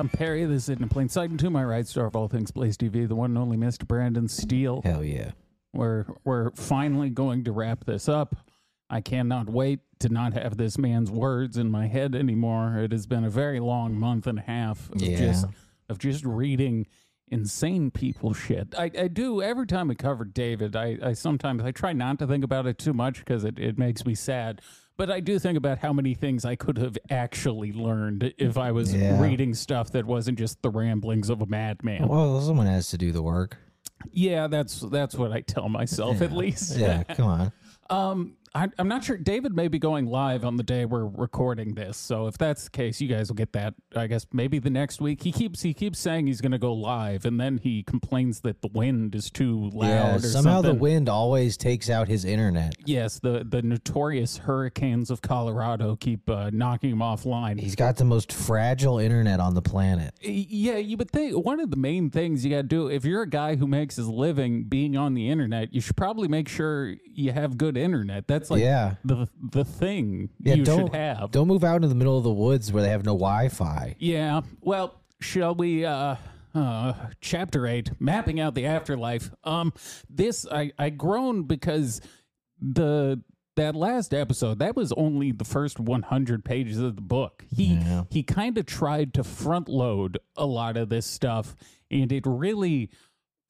I'm Perry. This is in plain sight, and to my right, star of all things Blaze TV, the one and only Mr. Brandon Steele. Hell yeah. We're we're finally going to wrap this up. I cannot wait to not have this man's words in my head anymore. It has been a very long month and a half of Yeah. just of just reading insane people shit. I, I do every time we cover David. I, I sometimes I try not to think about it too much because it, it makes me sad. But I do think about how many things I could have actually learned if I was Yeah. reading stuff that wasn't just the ramblings of a madman. Well, someone has to do the work. Yeah, that's that's what I tell myself at least. Yeah, come on. Um, I, I'm not sure. David may be going live on the day we're recording this, so if that's the case, you guys will get that. I guess maybe the next week. He keeps he keeps saying he's going to go live, and then he complains that the wind is too loud. Yeah, or somehow the wind always takes out his internet. Yes, the the notorious hurricanes of Colorado keep uh, knocking him offline. He's got the most fragile internet on the planet. Yeah, you would think one of the main things you got to do if you're a guy who makes his living being on the internet, you should probably make sure you have good internet. That's like Yeah. the the thing Yeah, you don't should have. don't move out into the middle of the woods where they have no Wi-Fi. Yeah. Well, shall we uh uh chapter 8 mapping out the afterlife. Um this I I groan because the that last episode that was only the first 100 pages of the book. He Yeah. he kind of tried to front load a lot of this stuff and it really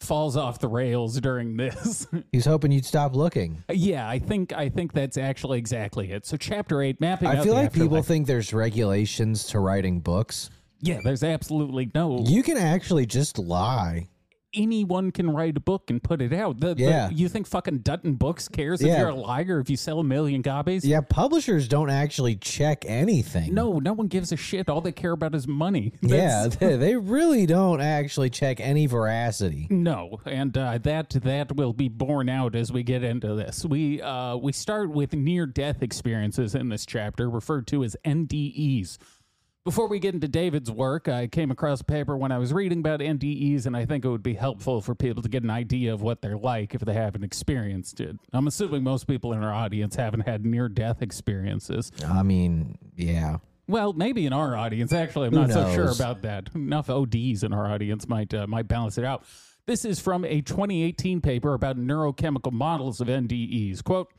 falls off the rails during this. He's hoping you'd stop looking. yeah, I think I think that's actually exactly it. So chapter 8 mapping I out feel like people think there's regulations to writing books. Yeah, there's absolutely no You can actually just lie. Anyone can write a book and put it out. The, the- Yeah. you think fucking Dutton Books cares if you're a liar if you sell a million copies? Yeah, publishers don't actually check anything. No, no one gives a shit. All they care about is money. Yeah, they, they really don't actually check any veracity. No, and uh, that that will be borne out as we get into this. We uh, we start with near death experiences in this chapter, referred to as NDEs. Before we get into David's work, I came across a paper when I was reading about NDEs, and I think it would be helpful for people to get an idea of what they're like if they haven't experienced it. I'm assuming most people in our audience haven't had near death experiences. I mean, yeah. Well, maybe in our audience, actually, I'm not so sure about that. Enough ODs in our audience might uh, might balance it out. This is from a 2018 paper about neurochemical models of NDEs. Quote.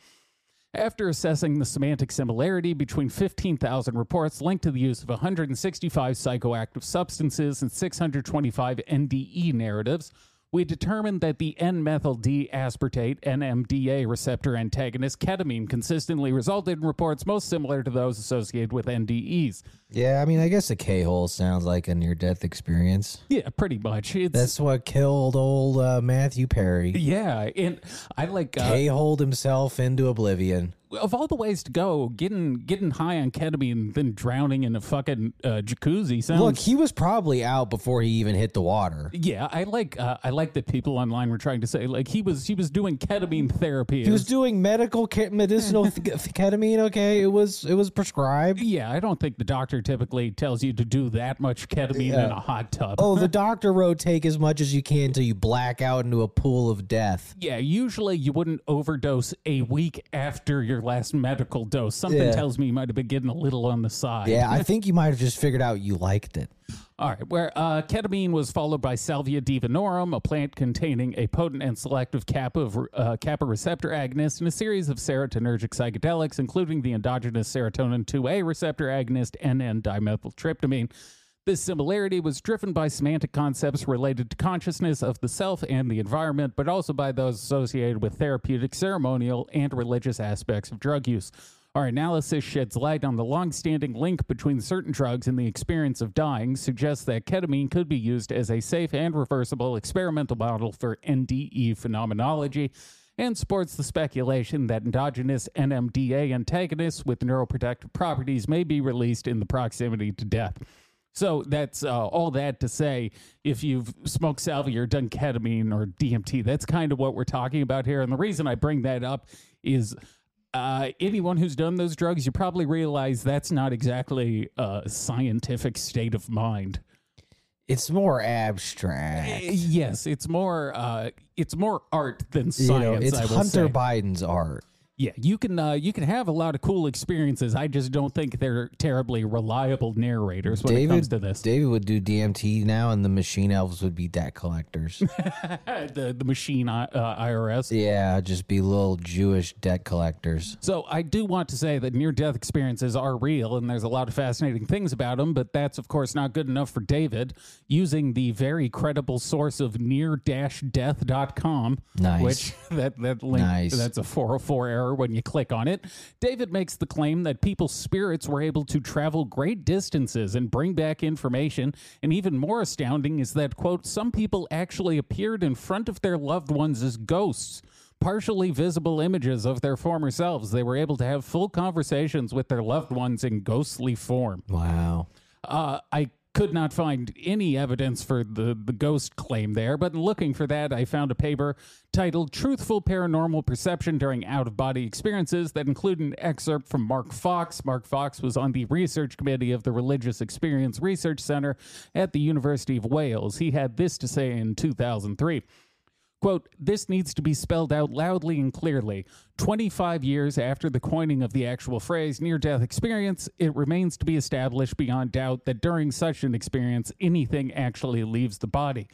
After assessing the semantic similarity between 15,000 reports linked to the use of 165 psychoactive substances and 625 NDE narratives, we determined that the N-methyl D-aspartate NMDA receptor antagonist ketamine consistently resulted in reports most similar to those associated with NDEs. Yeah, I mean, I guess a K hole sounds like a near death experience. Yeah, pretty much. It's That's what killed old uh, Matthew Perry. yeah, and I like uh, K holed himself into oblivion. of all the ways to go, getting getting high on ketamine and then drowning in a fucking uh, jacuzzi sounds. Look, he was probably out before he even hit the water. yeah, I like uh, I like that people online were trying to say like he was he was doing ketamine therapy. He was doing medical ke- medicinal th- ketamine. Okay, it was it was prescribed. yeah, I don't think the doctor typically tells you to do that much ketamine in a hot tub. Oh, the doctor wrote take as much as you can until you black out into a pool of death. Yeah, usually you wouldn't overdose a week after your last medical dose. Something Yeah. tells me you might have been getting a little on the side. Yeah, I think you might have just figured out you liked it. All right, where uh, ketamine was followed by Salvia divinorum, a plant containing a potent and selective kappa, uh, kappa receptor agonist, and a series of serotonergic psychedelics, including the endogenous serotonin 2A receptor agonist, NN dimethyltryptamine. This similarity was driven by semantic concepts related to consciousness of the self and the environment, but also by those associated with therapeutic, ceremonial, and religious aspects of drug use. Our analysis sheds light on the long-standing link between certain drugs and the experience of dying, suggests that ketamine could be used as a safe and reversible experimental model for NDE phenomenology, and supports the speculation that endogenous NMDA antagonists with neuroprotective properties may be released in the proximity to death. So that's uh, all that to say. If you've smoked salvia or done ketamine or DMT, that's kind of what we're talking about here. And the reason I bring that up is uh, anyone who's done those drugs, you probably realize that's not exactly a scientific state of mind. It's more abstract. Yes, it's more uh, it's more art than You science. know, it's Hunter say. Biden's art. Yeah, you can uh, you can have a lot of cool experiences. I just don't think they're terribly reliable narrators when it comes to this. David would do DMT now, and the machine elves would be debt collectors. the the machine uh, IRS. yeah, just be little Jewish debt collectors. So I do want to say that near death experiences are real, and there's a lot of fascinating things about them. But that's of course not good enough for David. Using the very credible source of near-death.com, Nice. which that that link Nice. that's a 404 error when you click on it. David makes the claim that people's spirits were able to travel great distances and bring back information. And even more astounding is that, quote, some people actually appeared in front of their loved ones as ghosts. Partially visible images of their former selves. They were able to have full conversations with their loved ones in ghostly form. Wow. Uh, I could not find any evidence for the, the ghost claim there, but in looking for that, I found a paper titled Truthful Paranormal Perception During Out of Body Experiences that included an excerpt from Mark Fox. Mark Fox was on the research committee of the Religious Experience Research Center at the University of Wales. He had this to say in 2003. Quote, this needs to be spelled out loudly and clearly. 25 years after the coining of the actual phrase near death experience, it remains to be established beyond doubt that during such an experience, anything actually leaves the body.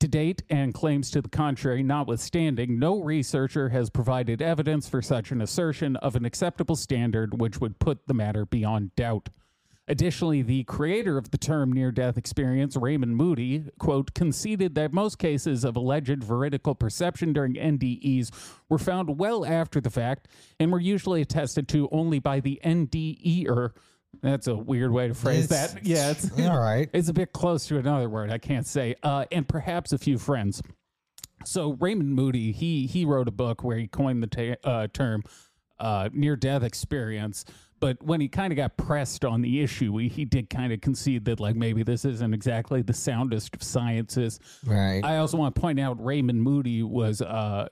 To date, and claims to the contrary notwithstanding, no researcher has provided evidence for such an assertion of an acceptable standard which would put the matter beyond doubt. Additionally, the creator of the term near death experience, Raymond Moody, quote, conceded that most cases of alleged veridical perception during NDEs were found well after the fact and were usually attested to only by the NDEer. That's a weird way to phrase It's- that. Yeah, it's, All right. it's a bit close to another word I can't say. Uh, and perhaps a few friends. So Raymond Moody, he he wrote a book where he coined the ta- uh, term uh, near death experience. But when he kind of got pressed on the issue, he, he did kind of concede that like maybe this isn't exactly the soundest of sciences. Right. I also want to point out Raymond Moody was uh,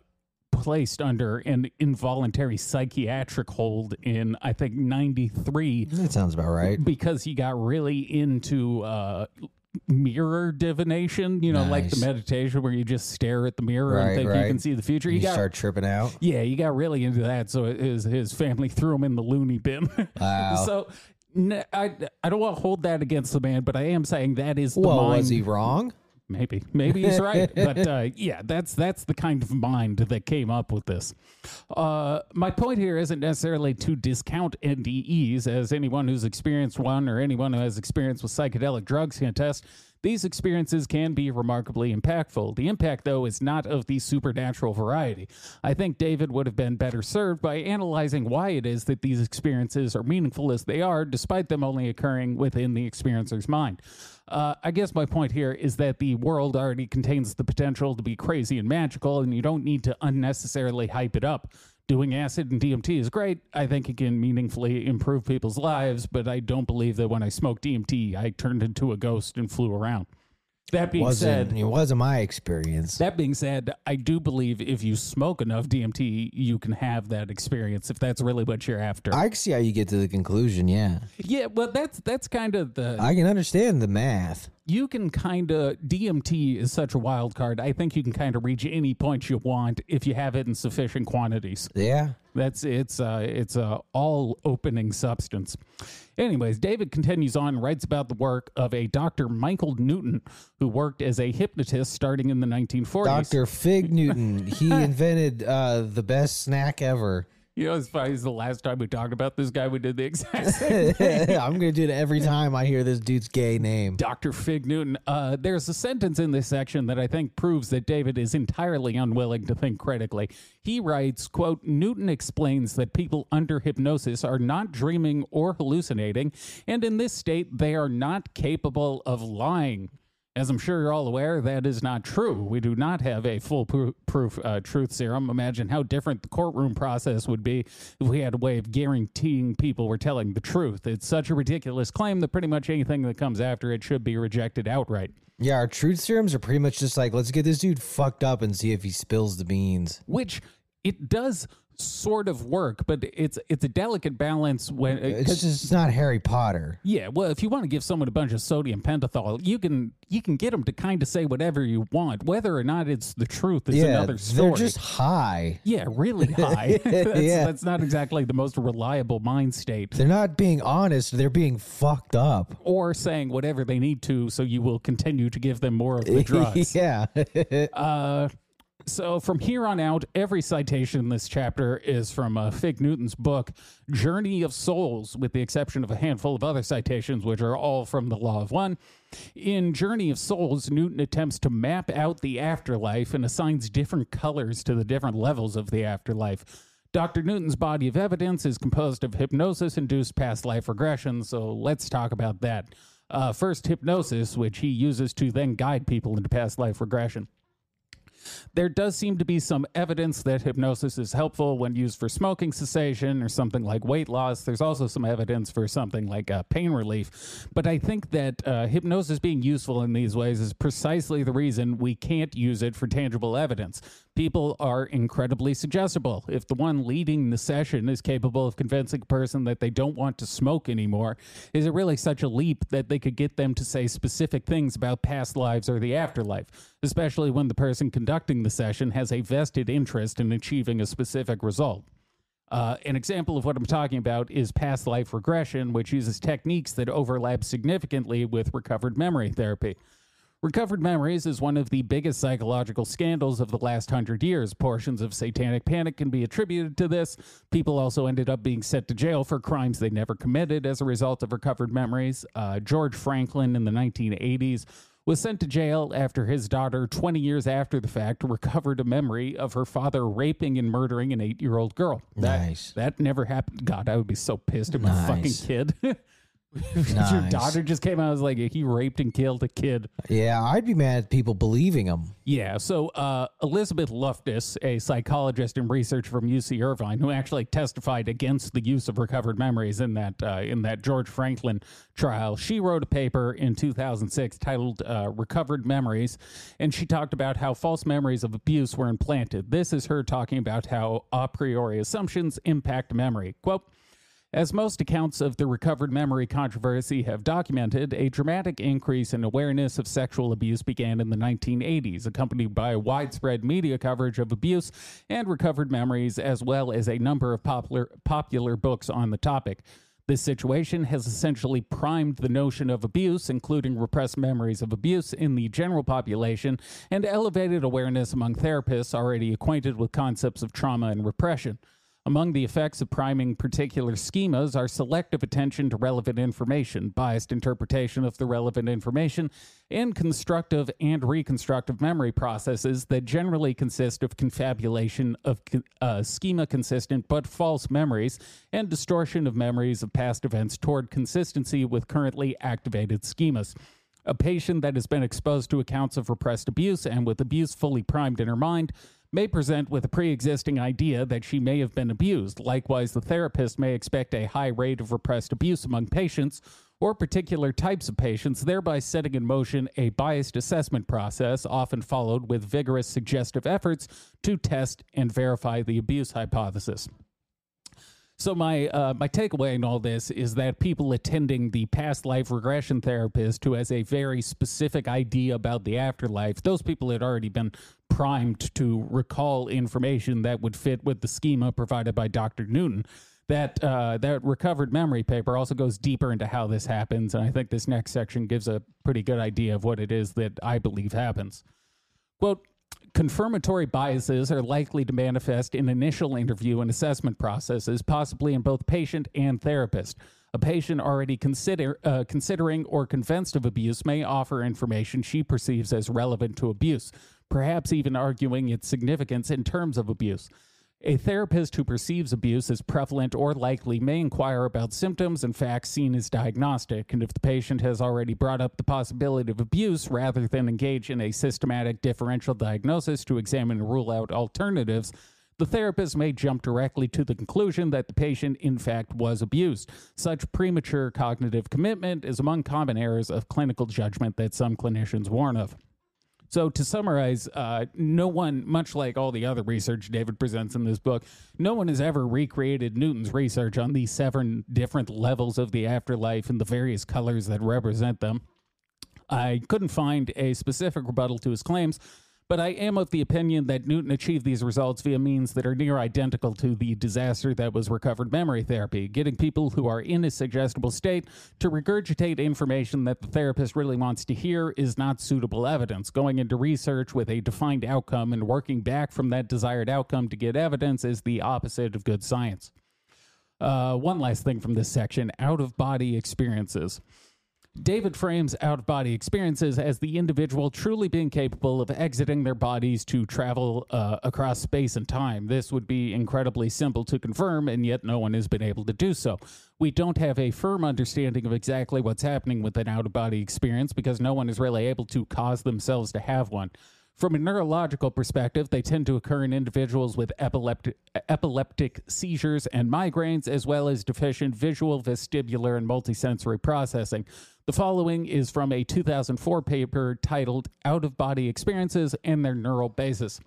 placed under an involuntary psychiatric hold in I think '93 that sounds about right. because he got really into uh mirror divination you know like the meditation where you just stare at the mirror and Right, think you can see the future You he got start tripping out. yeah he got really into that so his his family threw him in the loony bin Wow. so I don't want to hold that against the man but i am saying that is the Well, mind was he wrong? Maybe, maybe he's right, but uh, yeah, that's that's the kind of mind that came up with this. Uh, my point here isn't necessarily to discount NDEs, as anyone who's experienced one or anyone who has experience with psychedelic drugs can attest. These experiences can be remarkably impactful. The impact, though, is not of the supernatural variety. I think David would have been better served by analyzing why it is that these experiences are meaningful as they are, despite them only occurring within the experiencer's mind. Uh, I guess my point here is that the world already contains the potential to be crazy and magical, and you don't need to unnecessarily hype it up. Doing acid and DMT is great. I think it can meaningfully improve people's lives, but I don't believe that when I smoked DMT, I turned into a ghost and flew around. That being Wasn't said, it wasn't my experience. that being said, I do believe if you smoke enough DMT, you can have that experience if that's really what you're after. I can see how you get to the conclusion. Yeah, yeah, well, that's that's kind of the I can understand the math. you can kind of DMT is such a wild card. I think you can kind of reach any point you want if you have it in sufficient quantities. Yeah. That's it's uh it's a all opening substance. Anyways, David continues on and writes about the work of a Dr. Michael Newton who worked as a hypnotist starting in the 1940s. Dr. Fig Newton, he invented uh, the best snack ever. You know, it's funny. It's the last time we talked about this guy. We did the exact same thing. I'm going to do it every time I hear this dude's gay name. Dr. Fig Newton. Uh, there's a sentence in this section that I think proves that David is entirely unwilling to think critically. He writes, quote, Newton explains that people under hypnosis are not dreaming or hallucinating, and in this state, they are not capable of lying. As I'm sure you're all aware, that is not true. We do not have a foolproof proof, uh, truth serum. Imagine how different the courtroom process would be if we had a way of guaranteeing people were telling the truth. It's such a ridiculous claim that pretty much anything that comes after it should be rejected outright. Yeah, our truth serums are pretty much just like, let's get this dude fucked up and see if he spills the beans. Which it does sort of work, but it's it's a delicate balance when It's just it's not Harry Potter. yeah, well, if you want to give someone a bunch of sodium pentothal, you can you can get them to kind of say whatever you want, whether or not it's the truth is yeah, another story. they're just high. yeah, really high. that's, Yeah. that's not exactly the most reliable mind state. They're not being honest. They're being fucked up. Or saying whatever they need to, so you will continue to give them more of the drugs. yeah. Uh, so from here on out, every citation in this chapter is from uh, Fig Newton's book, Journey of Souls, with the exception of a handful of other citations, which are all from the Law of One. In Journey of Souls, Newton attempts to map out the afterlife and assigns different colors to the different levels of the afterlife. Dr. Newton's body of evidence is composed of hypnosis induced past life regression, so let's talk about that. Uh, first, hypnosis, which he uses to then guide people into past life regression. There does seem to be some evidence that hypnosis is helpful when used for smoking cessation or something like weight loss. There's also some evidence for something like uh, pain relief. But I think that uh, hypnosis being useful in these ways is precisely the reason we can't use it for tangible evidence. People are incredibly suggestible. If the one leading the session is capable of convincing a person that they don't want to smoke anymore, is it really such a leap that they could get them to say specific things about past lives or the afterlife, especially when the person conducting the session has a vested interest in achieving a specific result? Uh, an example of what I'm talking about is past life regression, which uses techniques that overlap significantly with recovered memory therapy. Recovered memories is one of the biggest psychological scandals of the last hundred years. Portions of satanic panic can be attributed to this. People also ended up being sent to jail for crimes they never committed as a result of recovered memories. Uh, George Franklin in the 1980s was sent to jail after his daughter, 20 years after the fact, recovered a memory of her father raping and murdering an eight year old girl. That, Nice. That never happened. God, I would be so pissed at my fucking Nice. kid. Your Nice. daughter just came out and was like, he raped and killed a kid. yeah, I'd be mad at people believing him. Yeah, so uh, Elizabeth Loftus, a psychologist and researcher from UC Irvine, who actually testified against the use of recovered memories in that uh, in that George Franklin trial, she wrote a paper in 2006 titled uh, "Recovered Memories," and she talked about how false memories of abuse were implanted. This is her talking about how a priori assumptions impact memory. Quote. As most accounts of the recovered memory controversy have documented, a dramatic increase in awareness of sexual abuse began in the 1980s, accompanied by widespread media coverage of abuse and recovered memories, as well as a number of popular, popular books on the topic. This situation has essentially primed the notion of abuse, including repressed memories of abuse, in the general population and elevated awareness among therapists already acquainted with concepts of trauma and repression. Among the effects of priming particular schemas are selective attention to relevant information, biased interpretation of the relevant information, and constructive and reconstructive memory processes that generally consist of confabulation of uh, schema consistent but false memories and distortion of memories of past events toward consistency with currently activated schemas. A patient that has been exposed to accounts of repressed abuse and with abuse fully primed in her mind may present with a pre existing idea that she may have been abused. Likewise, the therapist may expect a high rate of repressed abuse among patients or particular types of patients, thereby setting in motion a biased assessment process, often followed with vigorous suggestive efforts to test and verify the abuse hypothesis. So my uh, my takeaway in all this is that people attending the past life regression therapist who has a very specific idea about the afterlife, those people had already been primed to recall information that would fit with the schema provided by Dr. Newton. That uh, that recovered memory paper also goes deeper into how this happens, and I think this next section gives a pretty good idea of what it is that I believe happens. Quote, confirmatory biases are likely to manifest in initial interview and assessment processes, possibly in both patient and therapist. A patient already consider, uh, considering or convinced of abuse may offer information she perceives as relevant to abuse, perhaps even arguing its significance in terms of abuse. A therapist who perceives abuse as prevalent or likely may inquire about symptoms and facts seen as diagnostic, and if the patient has already brought up the possibility of abuse rather than engage in a systematic differential diagnosis to examine and rule out alternatives, the therapist may jump directly to the conclusion that the patient, in fact, was abused. Such premature cognitive commitment is among common errors of clinical judgment that some clinicians warn of. So, to summarize, uh, no one, much like all the other research David presents in this book, no one has ever recreated Newton's research on these seven different levels of the afterlife and the various colors that represent them. I couldn't find a specific rebuttal to his claims, but I am of the opinion that Newton achieved these results via means that are near identical to the disaster that was recovered memory therapy, getting people who are in a suggestible state to regurgitate information that the therapist really wants to hear is not suitable evidence. Going into research with a defined outcome and working back from that desired outcome to get evidence is the opposite of good science. Uh, one last thing from this section out of body experiences. David frames out of body experiences as the individual truly being capable of exiting their bodies to travel uh, across space and time. This would be incredibly simple to confirm, and yet no one has been able to do so. We don't have a firm understanding of exactly what's happening with an out of body experience because no one is really able to cause themselves to have one. From a neurological perspective, they tend to occur in individuals with epileptic, epileptic seizures and migraines, as well as deficient visual, vestibular, and multisensory processing. The following is from a 2004 paper titled Out of Body Experiences and Their Neural Basis.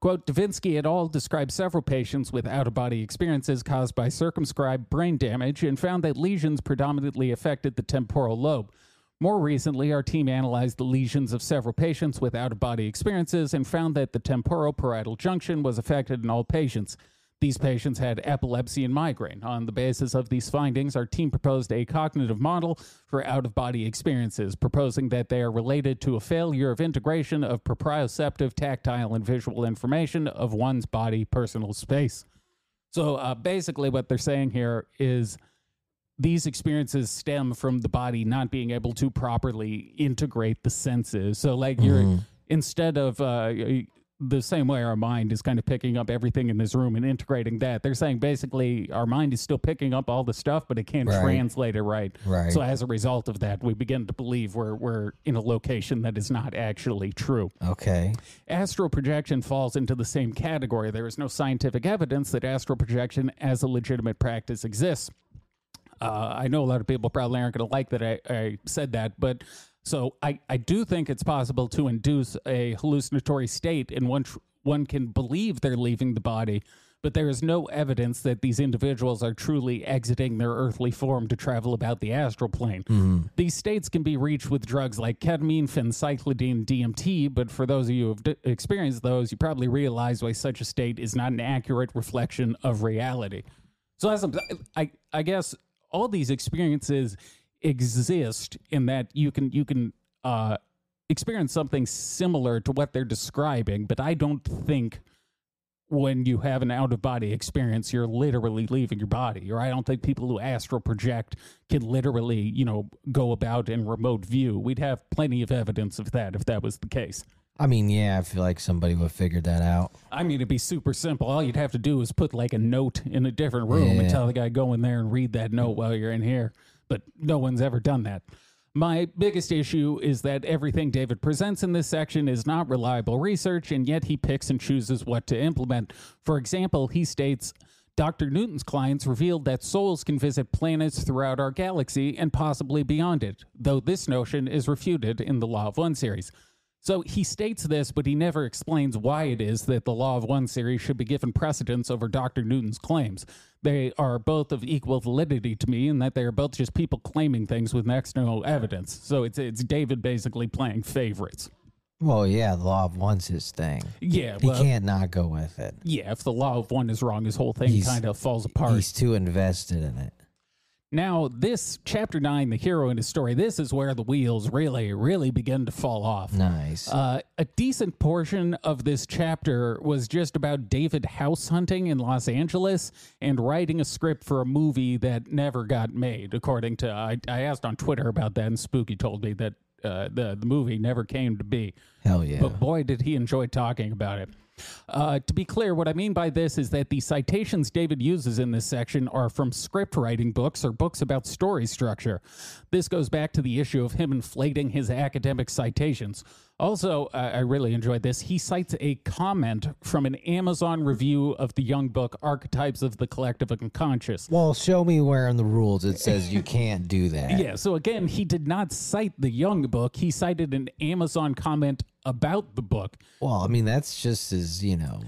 Quote, Devinsky et al. described several patients with out of body experiences caused by circumscribed brain damage and found that lesions predominantly affected the temporal lobe. More recently, our team analyzed the lesions of several patients with out of body experiences and found that the temporal parietal junction was affected in all patients. These patients had epilepsy and migraine. On the basis of these findings, our team proposed a cognitive model for out of body experiences, proposing that they are related to a failure of integration of proprioceptive, tactile, and visual information of one's body personal space. So uh, basically, what they're saying here is these experiences stem from the body not being able to properly integrate the senses. So, like, you're instead of uh, the same way our mind is kind of picking up everything in this room and integrating that, they're saying basically our mind is still picking up all the stuff, but it can't Right. translate it right. Right. So, as a result of that, we begin to believe we're, we're in a location that is not actually true. Okay. Astral projection falls into the same category. There is no scientific evidence that astral projection as a legitimate practice exists. Uh, I know a lot of people probably aren't going to like that I, I said that, but so I, I do think it's possible to induce a hallucinatory state in one tr- one can believe they're leaving the body, but there is no evidence that these individuals are truly exiting their earthly form to travel about the astral plane. Mm-hmm. These states can be reached with drugs like ketamine, phencyclidine, DMT, but for those of you who have d- experienced those, you probably realize why such a state is not an accurate reflection of reality. So I'm, I I guess all these experiences exist in that you can you can uh, experience something similar to what they're describing, but I don't think when you have an out of body experience, you're literally leaving your body. Or I don't think people who astral project can literally, you know, go about in remote view. We'd have plenty of evidence of that if that was the case. I mean, yeah, I feel like somebody would have figured that out. I mean, it'd be super simple. All you'd have to do is put like a note in a different room and tell the guy go in there and read that note while you're in here. But no one's ever done that. My biggest issue is that everything David presents in this section is not reliable research, and yet he picks and chooses what to implement. For example, he states Dr. Newton's clients revealed that souls can visit planets throughout our galaxy and possibly beyond it, though this notion is refuted in the Law of One series. So he states this, but he never explains why it is that the Law of One series should be given precedence over Dr. Newton's claims. They are both of equal validity to me, in that they are both just people claiming things with next to no evidence. So it's it's David basically playing favorites. Well, yeah, the law of one's his thing. Yeah, He well, can't not go with it. yeah. If the Law of One is wrong, his whole thing kind of falls apart. He's too invested in it. Now, this chapter nine, the hero in his story, this is where the wheels really, really begin to fall off. Nice. Uh, a decent portion of this chapter was just about David house hunting in Los Angeles and writing a script for a movie that never got made. According to, I, I asked on Twitter about that, and Spooky told me that uh, the the movie never came to be. Hell yeah. But boy, did he enjoy talking about it. Uh, to be clear, what I mean by this is that the citations David uses in this section are from script writing books or books about story structure. This goes back to the issue of him inflating his academic citations. Also, uh, I really enjoyed this. He cites a comment from an Amazon review of the Jung book Archetypes of the Collective Unconscious. well, show me where in the rules it says you can't do that. Yeah, so again, he did not cite the Jung book. He cited an Amazon comment about the book. Well, I mean, that's just as you know,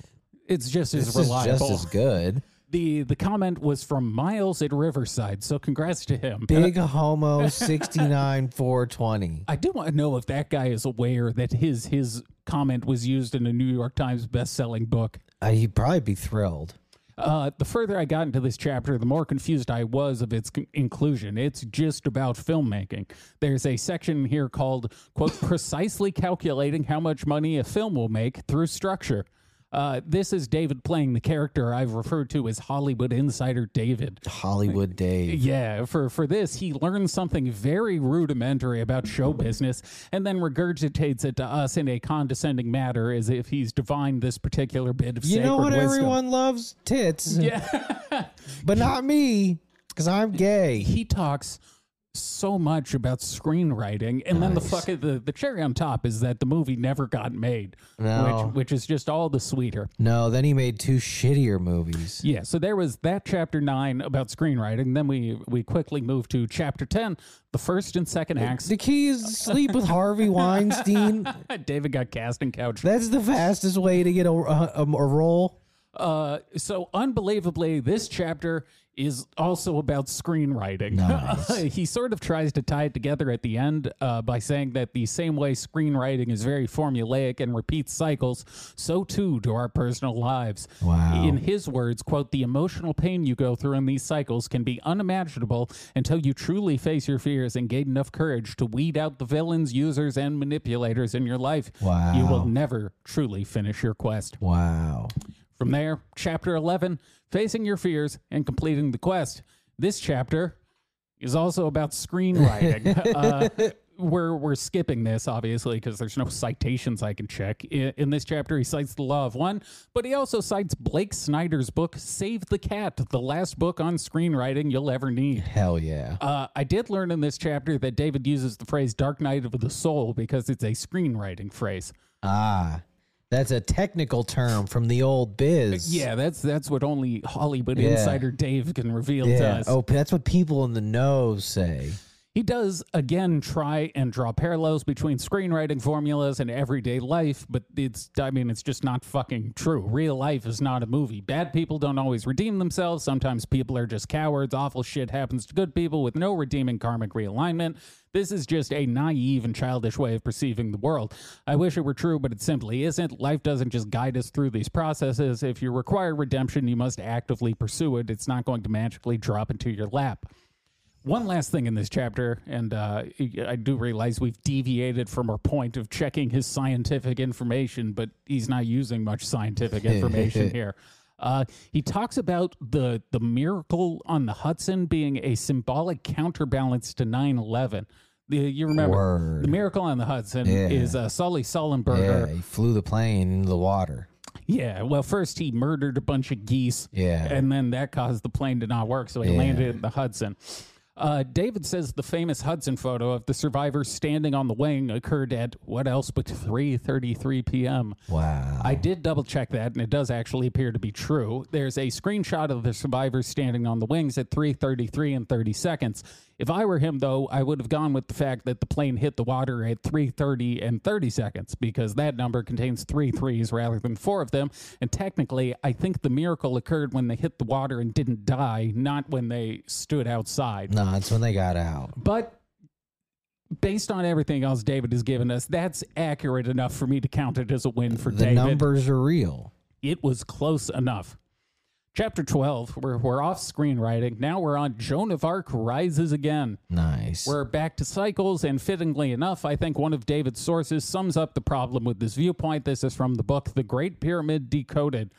It's just as is reliable. just as good. The the comment was from Miles at Riverside, so congrats to him. Big Homo sixty nine four twenty. I do want to know if that guy is aware that his his comment was used in a New York Times best-selling book. Uh, he'd probably be thrilled. Uh, the further I got into this chapter, the more confused I was of its con- inclusion. It's just about filmmaking. There's a section here called, quote, precisely calculating how much money a film will make through structure. Uh, this is David playing the character I've referred to as Hollywood Insider David. Hollywood Dave. Yeah, for for this, he learns something very rudimentary about show business and then regurgitates it to us in a condescending manner as if he's divined this particular bit of You know what wisdom. everyone loves? Tits. Yeah. But not me, because I'm gay. he talks so much about screenwriting and then the Nice. fuck the, the cherry on top is that the movie never got made No. which which is just all the sweeter No, then he made two shittier movies. yeah so there was that chapter 9 about screenwriting then we we quickly moved to chapter 10 the first and second acts The key is sleep with Harvey Weinstein. david got cast in couch That's the fastest way to get a, a, a role. Uh, so unbelievably, this chapter is also about screenwriting. Nice. he sort of tries to tie it together at the end uh, by saying that the same way screenwriting is very formulaic and repeats cycles, so too do our personal lives. Wow. In his words, quote, the emotional pain you go through in these cycles can be unimaginable until you truly face your fears and gain enough courage to weed out the villains, users, and manipulators in your life. Wow. You will never truly finish your quest. Wow. From there, chapter 11, facing your fears and completing the quest. This chapter is also about screenwriting. uh, we're, we're skipping this, obviously, because there's no citations I can check. In, in this chapter, he cites The Law of One, but he also cites Blake Snyder's book, Save the Cat, the last book on screenwriting you'll ever need. Hell yeah. Uh, I did learn in this chapter that David uses the phrase Dark Night of the Soul because it's a screenwriting phrase. Ah, that's a technical term from the old biz. Yeah, that's that's what only Hollywood Yeah. insider Dave can reveal to us. Oh, that's what people in the know say. He does again try and draw parallels between screenwriting formulas and everyday life, but it's I mean it's just not fucking true. Real life is not a movie. Bad people don't always redeem themselves. Sometimes people are just cowards. Awful shit happens to good people with no redeeming karmic realignment. This is just a naive and childish way of perceiving the world. I wish it were true, but it simply isn't. Life doesn't just guide us through these processes. If you require redemption, you must actively pursue it. It's not going to magically drop into your lap. One last thing in this chapter, and uh, I do realize we've deviated from our point of checking his scientific information, but he's not using much scientific information here. Uh, he talks about the the miracle on the Hudson being a symbolic counterbalance to 9-11. You remember Word. the miracle on the Hudson Yeah. is uh, Sully Yeah, Sullenberger. he flew the plane into the water. Yeah. Well, first he murdered a bunch of geese. Yeah. And then that caused the plane to not work, so he Yeah. landed in the Hudson. Uh, David says the famous Hudson photo of the survivor standing on the wing occurred at what else but 3:33 p.m. Wow. I did double check that, and it does actually appear to be true. There's a screenshot of the survivors standing on the wings at 3:33 and 30 seconds. If I were him, though, I would have gone with the fact that the plane hit the water at 3:30 and 30 seconds because that number contains three threes rather than four of them. And technically, I think the miracle occurred when they hit the water and didn't die, not when they stood outside. no, it's when they got out. But based on everything else David has given us, that's accurate enough for me to count it as a win for The David. numbers are real. It was close enough. Chapter 12, we're, we're off screenwriting. Now we're on Joan of Arc Rises Again. Nice. We're back to cycles, and fittingly enough, I think one of David's sources sums up the problem with this viewpoint. This is from the book The Great Pyramid Decoded.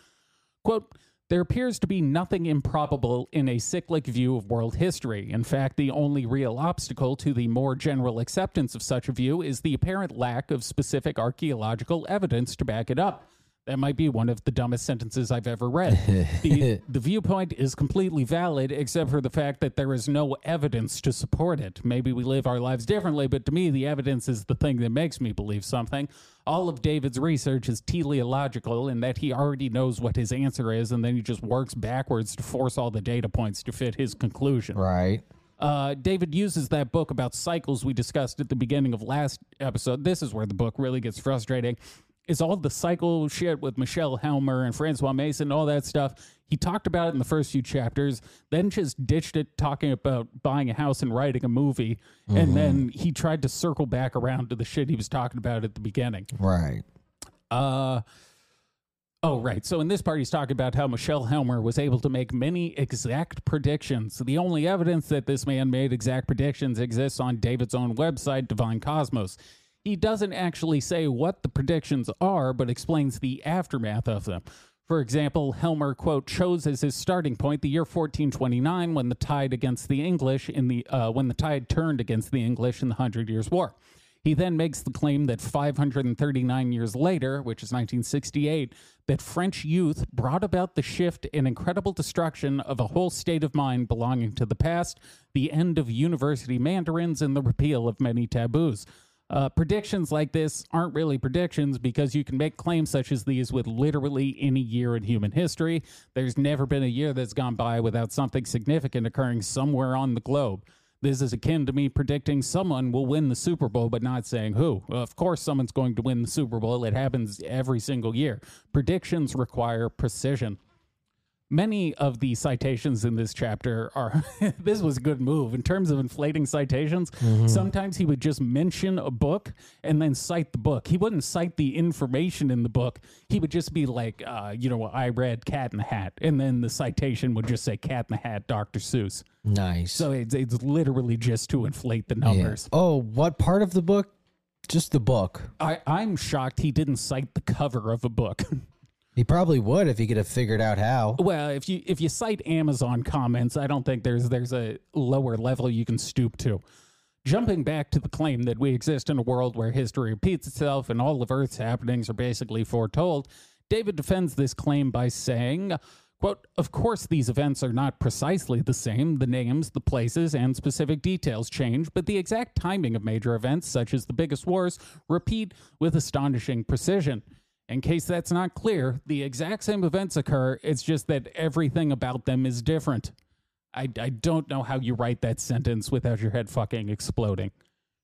Quote, there appears to be nothing improbable in a cyclic view of world history. In fact, the only real obstacle to the more general acceptance of such a view is the apparent lack of specific archaeological evidence to back it up. That might be one of the dumbest sentences I've ever read. the, the viewpoint is completely valid, except for the fact that there is no evidence to support it. Maybe we live our lives differently, but to me, the evidence is the thing that makes me believe something. All of David's research is teleological in that he already knows what his answer is, and then he just works backwards to force all the data points to fit his conclusion. right. Uh, David uses that book about cycles we discussed at the beginning of last episode. This is where the book really gets frustrating. Is all the cycle shit with Michelle Helmer and Francois Mason, all that stuff. He talked about it in the first few chapters, then just ditched it talking about buying a house and writing a movie. And then he tried to circle back around to the shit he was talking about at the beginning. Right. Uh, oh, right. So in this part, he's talking about how Michelle Helmer was able to make many exact predictions. The only evidence that this man made exact predictions exists on David's own website, Divine Cosmos. He doesn't actually say what the predictions are, but explains the aftermath of them. For example, Helmer, quote, chose as his starting point the year 1429 when the tide against the English in the uh, when the tide turned against the English in the Hundred Years' War. He then makes the claim that 539 years later, which is 1968, that French youth brought about the shift and incredible destruction of a whole state of mind belonging to the past, the end of university mandarins, and the repeal of many taboos. Uh, predictions like this aren't really predictions because you can make claims such as these with literally any year in human history. There's never been a year that's gone by without something significant occurring somewhere on the globe. This is akin to me predicting someone will win the Super Bowl, but not saying who. Of course, someone's going to win the Super Bowl. It happens every single year. Predictions require precision. Many of the citations in this chapter are this was a good move in terms of inflating citations. Sometimes he would just mention a book and then cite the book. He wouldn't cite the information in the book. He would just be like, uh, you know, I read Cat in the Hat, and then the citation would just say Cat in the Hat, Dr. Seuss. Nice. So it's, it's literally just to inflate the Yeah. numbers. Oh, what part of the book? Just the book. I, I'm shocked he didn't cite the cover of a book. He probably would if he could have figured out how. well, if you if you cite Amazon comments, I don't think there's there's a lower level you can stoop to. Jumping back to the claim that we exist in a world where history repeats itself and all of Earth's happenings are basically foretold, David defends this claim by saying, quote, Of course, these events are not precisely the same. The names, the places, and specific details change, but the exact timing of major events, such as the biggest wars, repeat with astonishing precision. In case that's not clear, the exact same events occur, it's just that everything about them is different. I, I don't know how you write that sentence without your head fucking exploding.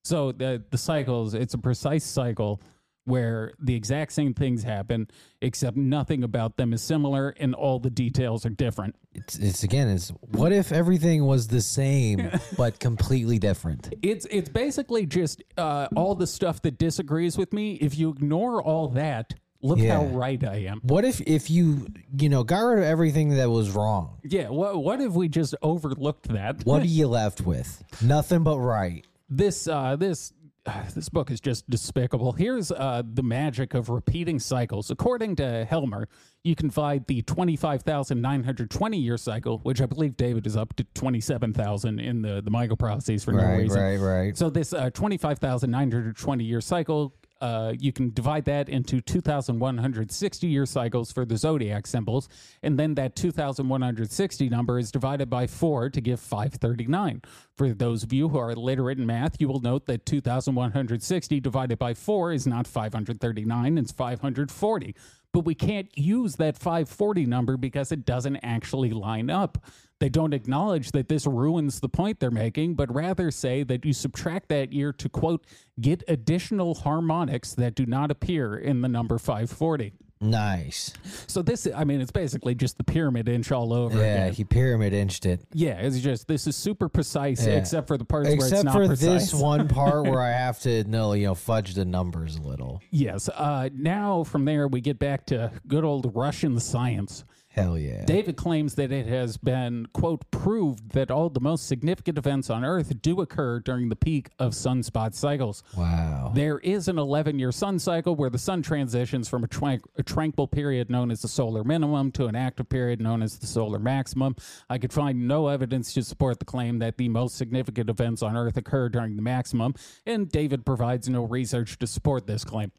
So the the cycles, it's a precise cycle where the exact same things happen, except nothing about them is similar and all the details are different. It's, it's again, it's what if everything was the same but completely different? It's it's basically just uh, all the stuff that disagrees with me. If you ignore all that, look how right I am. What if if you you know got rid of everything that was wrong? Yeah, what what if we just overlooked that? What are you left with? Nothing but right. this uh this this book is just despicable. Here's uh, the magic of repeating cycles. According to Helmer, you can find the 25,920 year cycle, which I believe David is up to 27,000 in the, the microprocesses for no reason. Right, right, right. So this uh, 25,920 year cycle, uh, you can divide that into 2,160 year cycles for the zodiac symbols, and then that 2,160 number is divided by four to give 539. For those of you who are literate in math, you will note that 2,160 divided by four is not 539; it's 540 but we can't use that 540 number because it doesn't actually line up. They don't acknowledge that this ruins the point they're making, but rather say that you subtract that year to, quote, get additional harmonics that do not appear in the number 540. Nice. So this, I mean, it's basically just the pyramid inch all over Yeah, again. he pyramid inched it. Yeah, it's just this is super precise, Yeah. except for the parts where it's Except not for precise. this one part where I have to know, you know, fudge the numbers a little. Yes. Uh, now from there we get back to good old Russian science. Hell yeah. David claims that it has been, quote, proved that all the most significant events on Earth do occur during the peak of sunspot cycles. wow. There is an 11 year sun cycle where the sun transitions from a, tran- a tranquil period known as the solar minimum to an active period known as the solar maximum. I could find no evidence to support the claim that the most significant events on Earth occur during the maximum, and David provides no research to support this claim.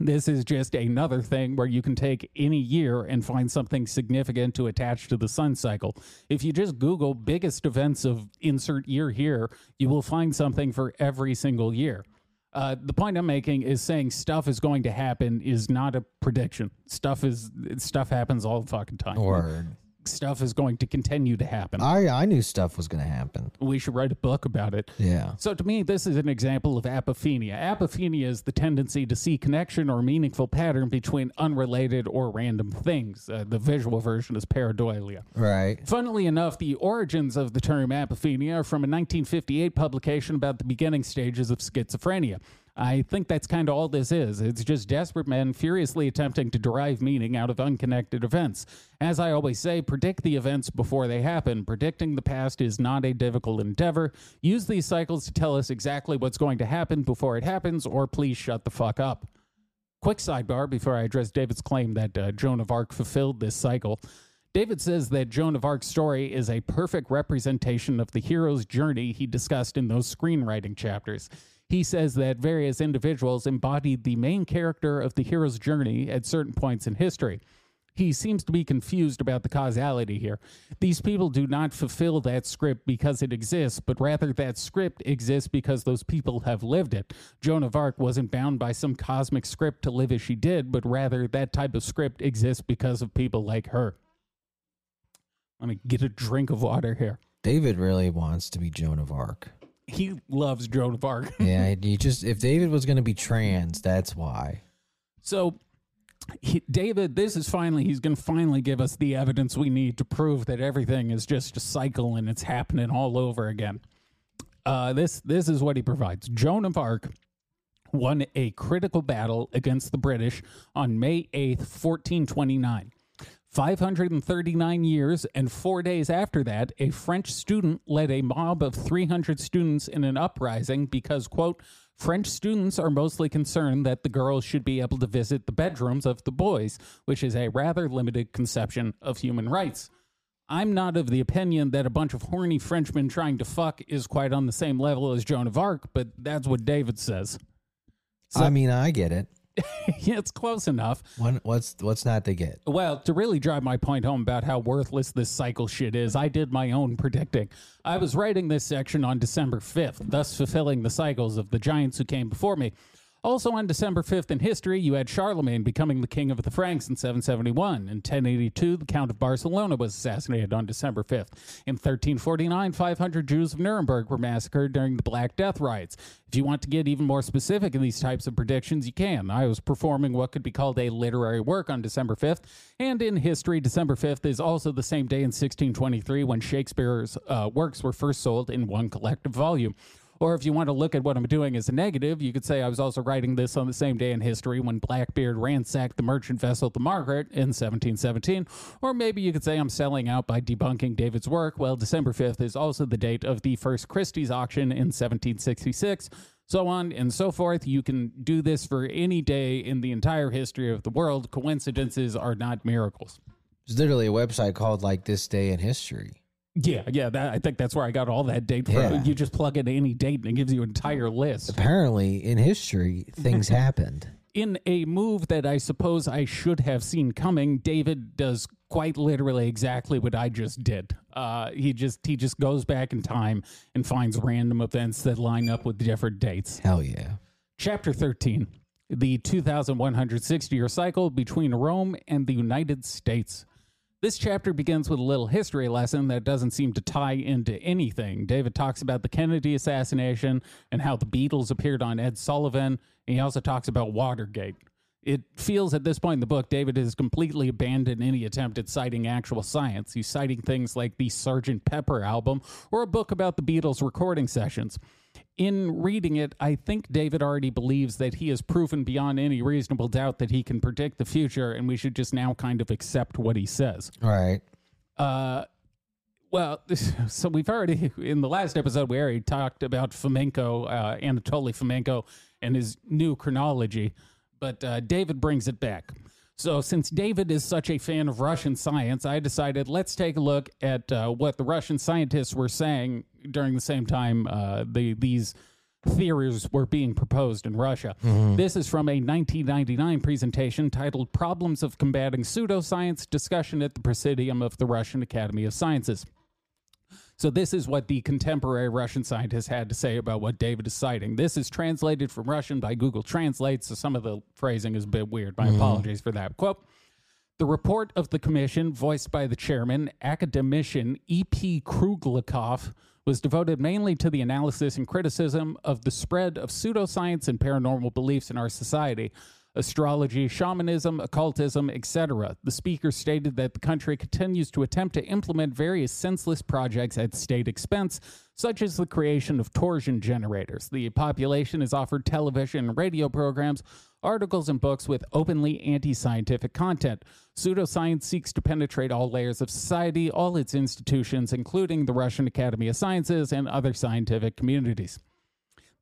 This is just another thing where you can take any year and find something significant to attach to the sun cycle. If you just Google biggest events of insert year here, you will find something for every single year. Uh, the point I'm making is saying stuff is going to happen is not a prediction. Stuff is stuff happens all the fucking time. Word. Stuff is going to continue to happen. I I knew stuff was going to happen. we should write a book about it. Yeah. So to me, this is an example of apophenia. Apophenia is the tendency to see connection or meaningful pattern between unrelated or random things. Uh, the visual version is pareidolia. Right. Funnily enough, the origins of the term apophenia are from a 1958 publication about the beginning stages of schizophrenia. I think that's kind of all this is. It's just desperate men furiously attempting to derive meaning out of unconnected events. As I always say, predict the events before they happen. Predicting the past is not a difficult endeavor. Use these cycles to tell us exactly what's going to happen before it happens, or please shut the fuck up. Quick sidebar before I address David's claim that uh, Joan of Arc fulfilled this cycle. David says that Joan of Arc's story is a perfect representation of the hero's journey he discussed in those screenwriting chapters. He says that various individuals embodied the main character of the hero's journey at certain points in history. He seems to be confused about the causality here. These people do not fulfill that script because it exists, but rather that script exists because those people have lived it. Joan of Arc wasn't bound by some cosmic script to live as she did, but rather that type of script exists because of people like her. Let me get a drink of water here. David really wants to be Joan of Arc. He loves Joan of Arc. Yeah, you just if David was going to be trans, that's why. So, he, David, this is finally, he's going to finally give us the evidence we need to prove that everything is just a cycle and it's happening all over again. Uh, this, this is what he provides. Joan of Arc won a critical battle against the British on May 8th, 1429. 539 years and four days after that, a French student led a mob of 300 students in an uprising because, quote, French students are mostly concerned that the girls should be able to visit the bedrooms of the boys, which is a rather limited conception of human rights. I'm not of the opinion that a bunch of horny Frenchmen trying to fuck is quite on the same level as Joan of Arc, but that's what David says. So- I mean, I get it. yeah, it's close enough. What, what's what's not to get? Well, to really drive my point home about how worthless this cycle shit is, I did my own predicting. I was writing this section on December 5th, thus fulfilling the cycles of the giants who came before me. Also on December 5th in history, you had Charlemagne becoming the king of the Franks in 771. In 1082, the Count of Barcelona was assassinated on December 5th. In 1349, 500 Jews of Nuremberg were massacred during the Black Death riots. If you want to get even more specific in these types of predictions, you can. I was performing what could be called a literary work on December 5th, and in history, December 5th is also the same day in 1623 when Shakespeare's uh, works were first sold in one collective volume. Or if you want to look at what I'm doing as a negative, you could say I was also writing this on the same day in history when Blackbeard ransacked the merchant vessel the Margaret in 1717. Or maybe you could say I'm selling out by debunking David's work. Well, December 5th is also the date of the first Christie's auction in 1766 so on and so forth. You can do this for any day in the entire history of the world. Coincidences are not miracles. There's literally a website called like this day in history. Yeah, yeah, that, I think that's where I got all that date from. Yeah. You just plug in any date and it gives you an entire list. Apparently, in history, things happened. In a move that I suppose I should have seen coming, David does quite literally exactly what I just did. Uh, he just he just goes back in time and finds random events that line up with different dates. Hell yeah. Chapter 13 The 2160 year cycle between Rome and the United States. This chapter begins with a little history lesson that doesn't seem to tie into anything. David talks about the Kennedy assassination and how the Beatles appeared on Ed Sullivan. And he also talks about Watergate. It feels at this point in the book, David has completely abandoned any attempt at citing actual science. He's citing things like the Sgt. Pepper album or a book about the Beatles recording sessions. In reading it, I think David already believes that he has proven beyond any reasonable doubt that he can predict the future, and we should just now kind of accept what he says. Right. Uh, well, so we've already in the last episode we already talked about Fomenko, uh, Anatoly Fomenko, and his new chronology, but uh, David brings it back. So, since David is such a fan of Russian science, I decided let's take a look at uh, what the Russian scientists were saying during the same time uh, the, these theories were being proposed in Russia. This is from a 1999 presentation titled Problems of Combating Pseudoscience Discussion at the Presidium of the Russian Academy of Sciences. So, this is what the contemporary Russian scientists had to say about what David is citing. This is translated from Russian by Google Translate, so some of the phrasing is a bit weird. My apologies for that. Quote The report of the commission, voiced by the chairman, academician E.P. Kruglikov, was devoted mainly to the analysis and criticism of the spread of pseudoscience and paranormal beliefs in our society astrology, shamanism, occultism, etc. The speaker stated that the country continues to attempt to implement various senseless projects at state expense, such as the creation of torsion generators. The population is offered television and radio programs, articles, and books with openly anti scientific content. Pseudoscience seeks to penetrate all layers of society, all its institutions, including the Russian Academy of Sciences and other scientific communities.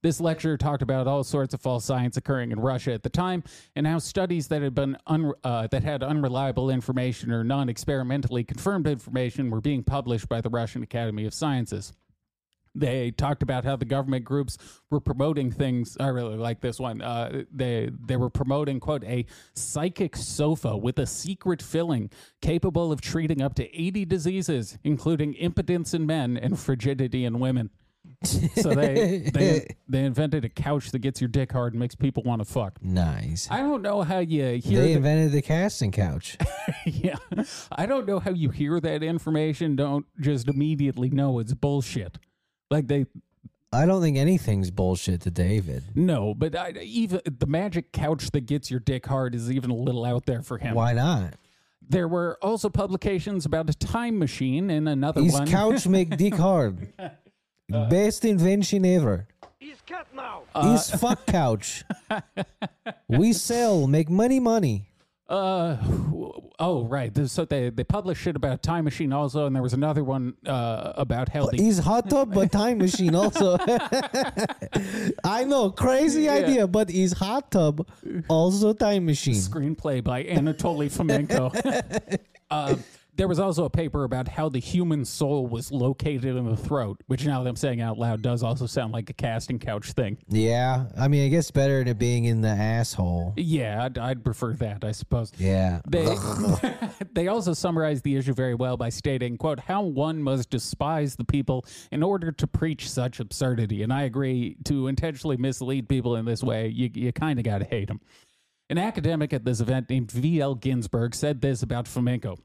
This lecture talked about all sorts of false science occurring in Russia at the time, and how studies that had been un- uh, that had unreliable information or non-experimentally confirmed information were being published by the Russian Academy of Sciences. They talked about how the government groups were promoting things. I really like this one. Uh, they they were promoting quote a psychic sofa with a secret filling capable of treating up to eighty diseases, including impotence in men and frigidity in women. So they they they invented a couch that gets your dick hard and makes people want to fuck. Nice. I don't know how you hear. They the- invented the casting couch. yeah, I don't know how you hear that information. Don't just immediately know it's bullshit. Like they I don't think anything's bullshit to David. no, but I, even the magic couch that gets your dick hard is even a little out there for him. Why not? There were also publications about a time machine and another His one. couch make dick hard. Uh. Best invention ever. He's cut now. His uh. fuck couch. we sell, make money, money. Uh, oh right. This- So they they published shit about time machine also, and there was another one uh, about how the His hot tub, but time machine also. I know, crazy idea, but his hot tub also time machine. screenplay by Anatoly Fomenko. uh, there was also a paper about how the human soul was located in the throat, which now that I'm saying out loud does also sound like a casting couch thing. Yeah, I mean, I guess better than it being in the asshole. Yeah, I'd, I'd prefer that, I suppose. Yeah. They they also summarized the issue very well by stating, "quote How one must despise the people in order to preach such absurdity." And I agree. To intentionally mislead people in this way, you you kind of got to hate them. An academic at this event named V.L. Ginzburg said this about Fomenko.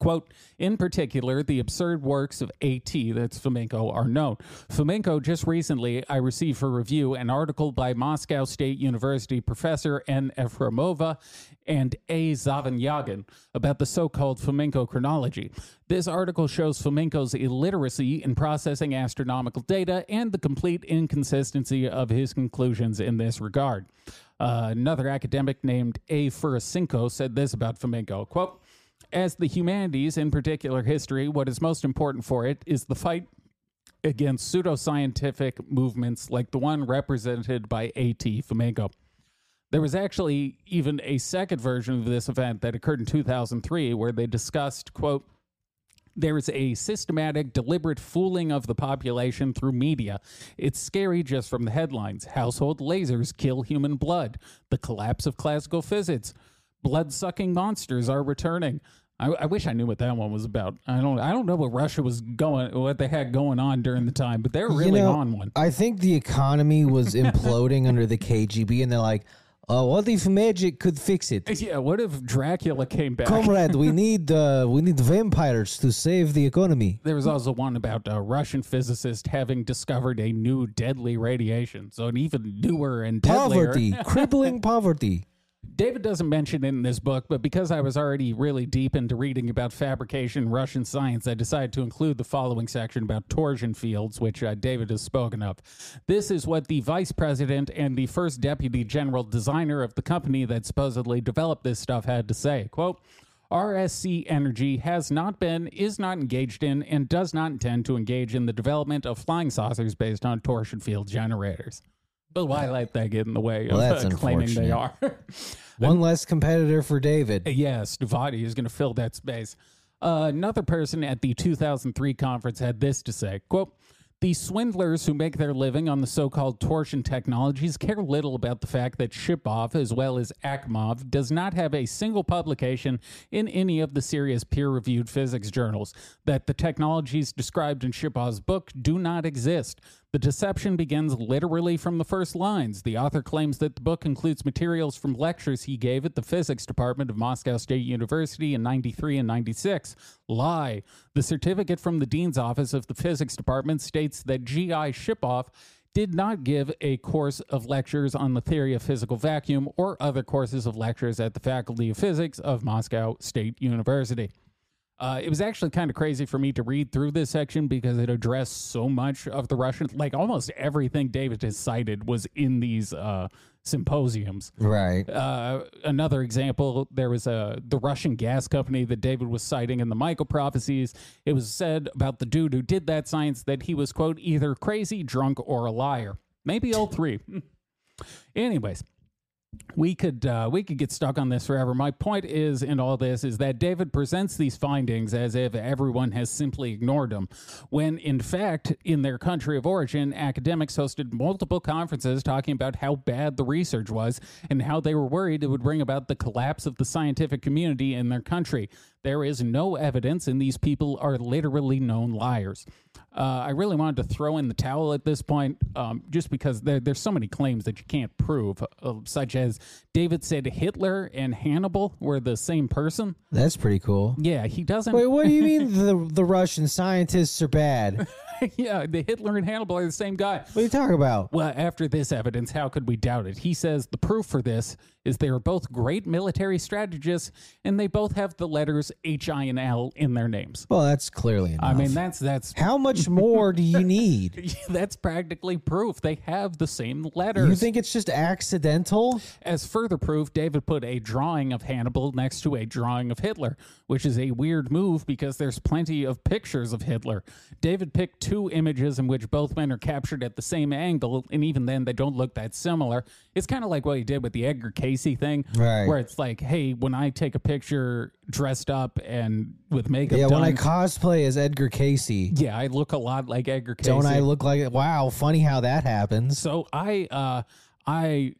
Quote, in particular, the absurd works of A.T., that's Fomenko, are known. Fomenko, just recently, I received for review an article by Moscow State University professor N. Efremova and A. Zavanyagan about the so called Fomenko chronology. This article shows Fomenko's illiteracy in processing astronomical data and the complete inconsistency of his conclusions in this regard. Uh, another academic named A. Furasinko said this about Fomenko quote, as the humanities, in particular history, what is most important for it is the fight against pseudoscientific movements like the one represented by A.T. Fomenko. There was actually even a second version of this event that occurred in 2003 where they discussed, quote, there is a systematic, deliberate fooling of the population through media. It's scary just from the headlines. Household lasers kill human blood. The collapse of classical physics. Blood sucking monsters are returning. I, I wish I knew what that one was about. I don't. I don't know what Russia was going, what they had going on during the time, but they're really you know, on one. I think the economy was imploding under the KGB, and they're like, "Oh, what if magic could fix it?" Yeah. What if Dracula came back? Comrade, we need uh, we need vampires to save the economy. There was also one about a Russian physicist having discovered a new deadly radiation. So an even newer and deadlier. Poverty, crippling poverty. David doesn't mention it in this book, but because I was already really deep into reading about fabrication Russian science, I decided to include the following section about torsion fields, which uh, David has spoken of. This is what the vice president and the first deputy general designer of the company that supposedly developed this stuff had to say. Quote, RSC Energy has not been, is not engaged in, and does not intend to engage in the development of flying saucers based on torsion field generators. But why let that get in the way of Well, that's uh, claiming they are? One less competitor for David. Yes, Duvati is going to fill that space. Uh, another person at the 2003 conference had this to say, quote, the swindlers who make their living on the so-called torsion technologies care little about the fact that Shipov, as well as Akimov, does not have a single publication in any of the serious peer-reviewed physics journals, that the technologies described in Shipov's book do not exist. The deception begins literally from the first lines. The author claims that the book includes materials from lectures he gave at the physics department of Moscow State University in 93 and 96. Lie. The certificate from the dean's office of the physics department states that G.I. Shipov did not give a course of lectures on the theory of physical vacuum or other courses of lectures at the Faculty of Physics of Moscow State University. Uh, it was actually kind of crazy for me to read through this section because it addressed so much of the Russian, like almost everything David has cited was in these uh, symposiums. Right. Uh, another example, there was a the Russian gas company that David was citing in the Michael prophecies. It was said about the dude who did that science that he was quote either crazy, drunk, or a liar. Maybe all three. Anyways, we could uh, we could get stuck on this forever. My point is in all this is that David presents these findings as if everyone has simply ignored them, when in fact in their country of origin, academics hosted multiple conferences talking about how bad the research was and how they were worried it would bring about the collapse of the scientific community in their country. There is no evidence, and these people are literally known liars. Uh, I really wanted to throw in the towel at this point, um, just because there, there's so many claims that you can't prove, uh, such as David said Hitler and Hannibal were the same person. That's pretty cool. Yeah, he doesn't. Wait, what do you mean the the Russian scientists are bad? yeah, the Hitler and Hannibal are the same guy. What are you talking about? Well, after this evidence, how could we doubt it? He says the proof for this is they are both great military strategists, and they both have the letters H, I, and L in their names. Well, that's clearly enough. I mean, that's that's how much more do you need? that's practically proof. They have the same letters. You think it's just accidental? As further proof, David put a drawing of Hannibal next to a drawing of Hitler, which is a weird move because there's plenty of pictures of Hitler. David picked two images in which both men are captured at the same angle, and even then they don't look that similar. It's kind of like what he did with the Edgar Cayce thing, Right. where it's like, hey, when I take a picture dressed up and with makeup Yeah, done, when I cosplay as Edgar Cayce, yeah, I look a lot like Edgar Cayce. don't I look like it? wow? Funny how that happens. So I uh I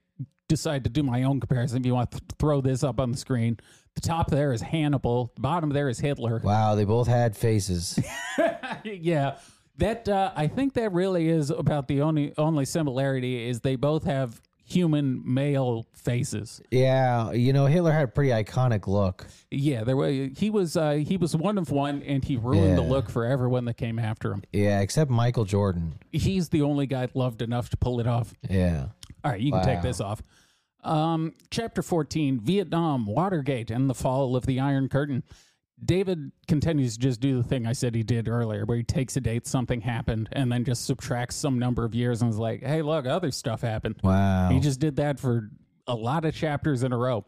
decided to do my own comparison. If you want to throw this up on the screen, the top there is Hannibal, the bottom there is Hitler. Wow, they both had faces. yeah. That uh, I think that really is about the only only similarity is they both have human male faces. yeah, you know Hitler had a pretty iconic look. Yeah, there were, he was uh, he was one of one, and he ruined the look for everyone that came after him. Yeah, except Michael Jordan. He's the only guy loved enough to pull it off. Yeah. All right, you can take this off. Um, chapter 14 Vietnam, Watergate, and the fall of the Iron Curtain. David continues to just do the thing I said he did earlier, where he takes a date, something happened, and then just subtracts some number of years and is like, hey, look, other stuff happened. Wow. He just did that for a lot of chapters in a row.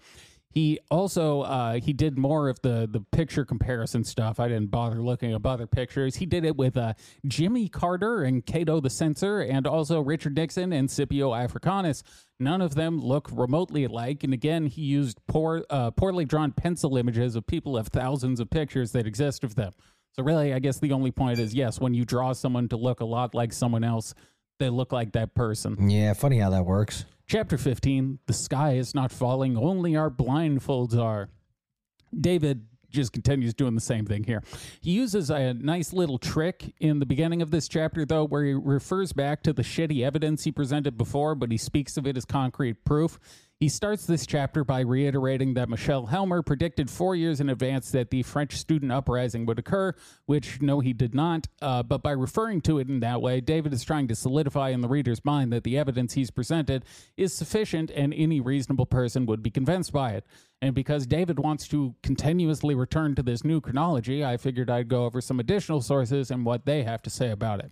He also uh, he did more of the the picture comparison stuff. I didn't bother looking up other pictures. He did it with uh, Jimmy Carter and Cato the Censor, and also Richard Nixon and Scipio Africanus. None of them look remotely alike. And again, he used poor uh, poorly drawn pencil images of people of thousands of pictures that exist of them. So really, I guess the only point is yes, when you draw someone to look a lot like someone else, they look like that person. yeah, funny how that works. Chapter 15 The sky is not falling, only our blindfolds are. David just continues doing the same thing here. He uses a nice little trick in the beginning of this chapter, though, where he refers back to the shitty evidence he presented before, but he speaks of it as concrete proof. He starts this chapter by reiterating that Michel Helmer predicted four years in advance that the French student uprising would occur, which no, he did not. Uh, but by referring to it in that way, David is trying to solidify in the reader's mind that the evidence he's presented is sufficient and any reasonable person would be convinced by it. And because David wants to continuously return to this new chronology, I figured I'd go over some additional sources and what they have to say about it.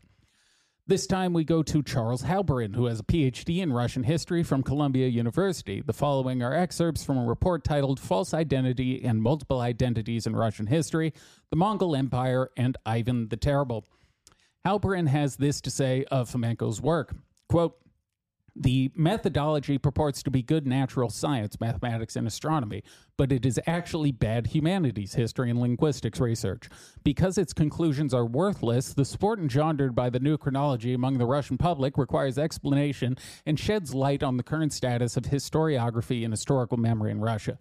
This time we go to Charles Halperin, who has a PhD in Russian history from Columbia University. The following are excerpts from a report titled False Identity and Multiple Identities in Russian History The Mongol Empire and Ivan the Terrible. Halperin has this to say of Fomenko's work quote, the methodology purports to be good natural science, mathematics, and astronomy, but it is actually bad humanities, history, and linguistics research. Because its conclusions are worthless, the sport engendered by the new chronology among the Russian public requires explanation and sheds light on the current status of historiography and historical memory in Russia.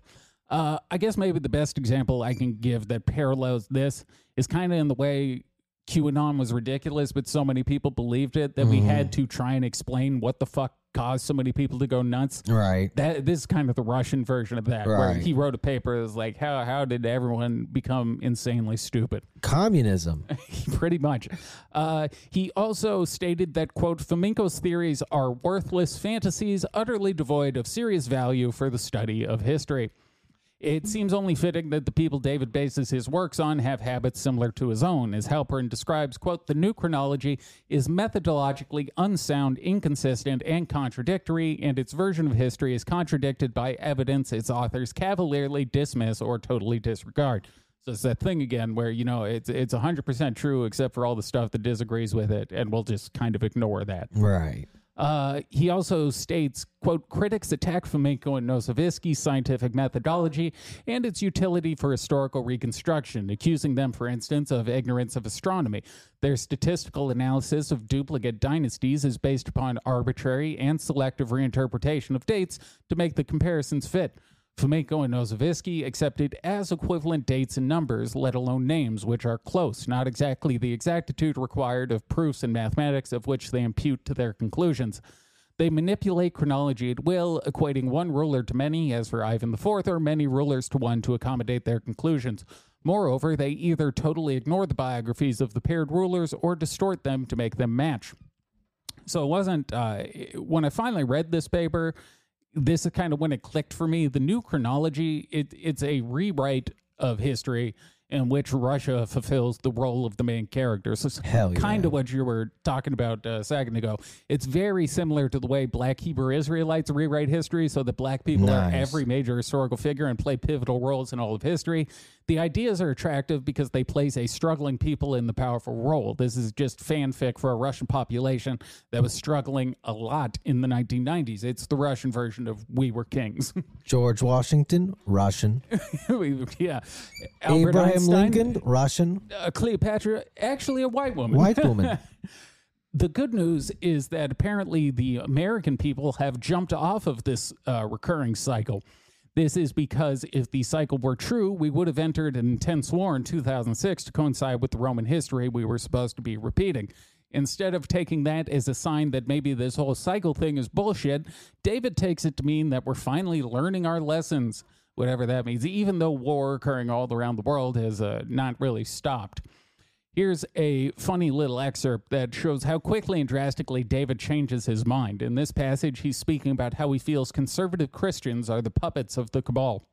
Uh, I guess maybe the best example I can give that parallels this is kind of in the way QAnon was ridiculous, but so many people believed it that we had to try and explain what the fuck caused so many people to go nuts. Right. That this is kind of the Russian version of that, where Right. he wrote a paper that was like, how how did everyone become insanely stupid? Communism. Pretty much. Uh, he also stated that quote Fomenko's theories are worthless fantasies, utterly devoid of serious value for the study of history. It seems only fitting that the people David bases his works on have habits similar to his own. As Halperin describes, quote, the new chronology is methodologically unsound, inconsistent, and contradictory, and its version of history is contradicted by evidence its authors cavalierly dismiss or totally disregard. So it's that thing again where, you know, it's it's 100% true except for all the stuff that disagrees with it, and we'll just kind of ignore that. right. Uh, he also states, quote, critics attack Fomenko and Nosovisky's scientific methodology and its utility for historical reconstruction, accusing them, for instance, of ignorance of astronomy. Their statistical analysis of duplicate dynasties is based upon arbitrary and selective reinterpretation of dates to make the comparisons fit. Fomenko and Nosovisky accepted as equivalent dates and numbers, let alone names, which are close, not exactly the exactitude required of proofs in mathematics of which they impute to their conclusions. They manipulate chronology at will, equating one ruler to many, as for Ivan IV, or many rulers to one to accommodate their conclusions. Moreover, they either totally ignore the biographies of the paired rulers or distort them to make them match. So it wasn't, uh, when I finally read this paper, this is kind of when it clicked for me. The new chronology, it, it's a rewrite of history in which Russia fulfills the role of the main character. So it's Hell yeah. kind of what you were talking about uh, a second ago. It's very similar to the way black Hebrew Israelites rewrite history so that black people are every major historical figure and play pivotal roles in all of history. The ideas are attractive because they place a struggling people in the powerful role. This is just fanfic for a Russian population that was struggling a lot in the 1990s. It's the Russian version of We Were Kings. George Washington, Russian. Yeah. Albert Abraham Einstein, Lincoln, Russian. uh, Cleopatra, actually a white woman. White woman. The good news is that apparently the American people have jumped off of this uh, recurring cycle. This is because if the cycle were true, we would have entered an intense war in 2006 to coincide with the Roman history we were supposed to be repeating. Instead of taking that as a sign that maybe this whole cycle thing is bullshit, David takes it to mean that we're finally learning our lessons, whatever that means, even though war occurring all around the world has uh, not really stopped. Here's a funny little excerpt that shows how quickly and drastically David changes his mind. In this passage, he's speaking about how he feels conservative Christians are the puppets of the cabal.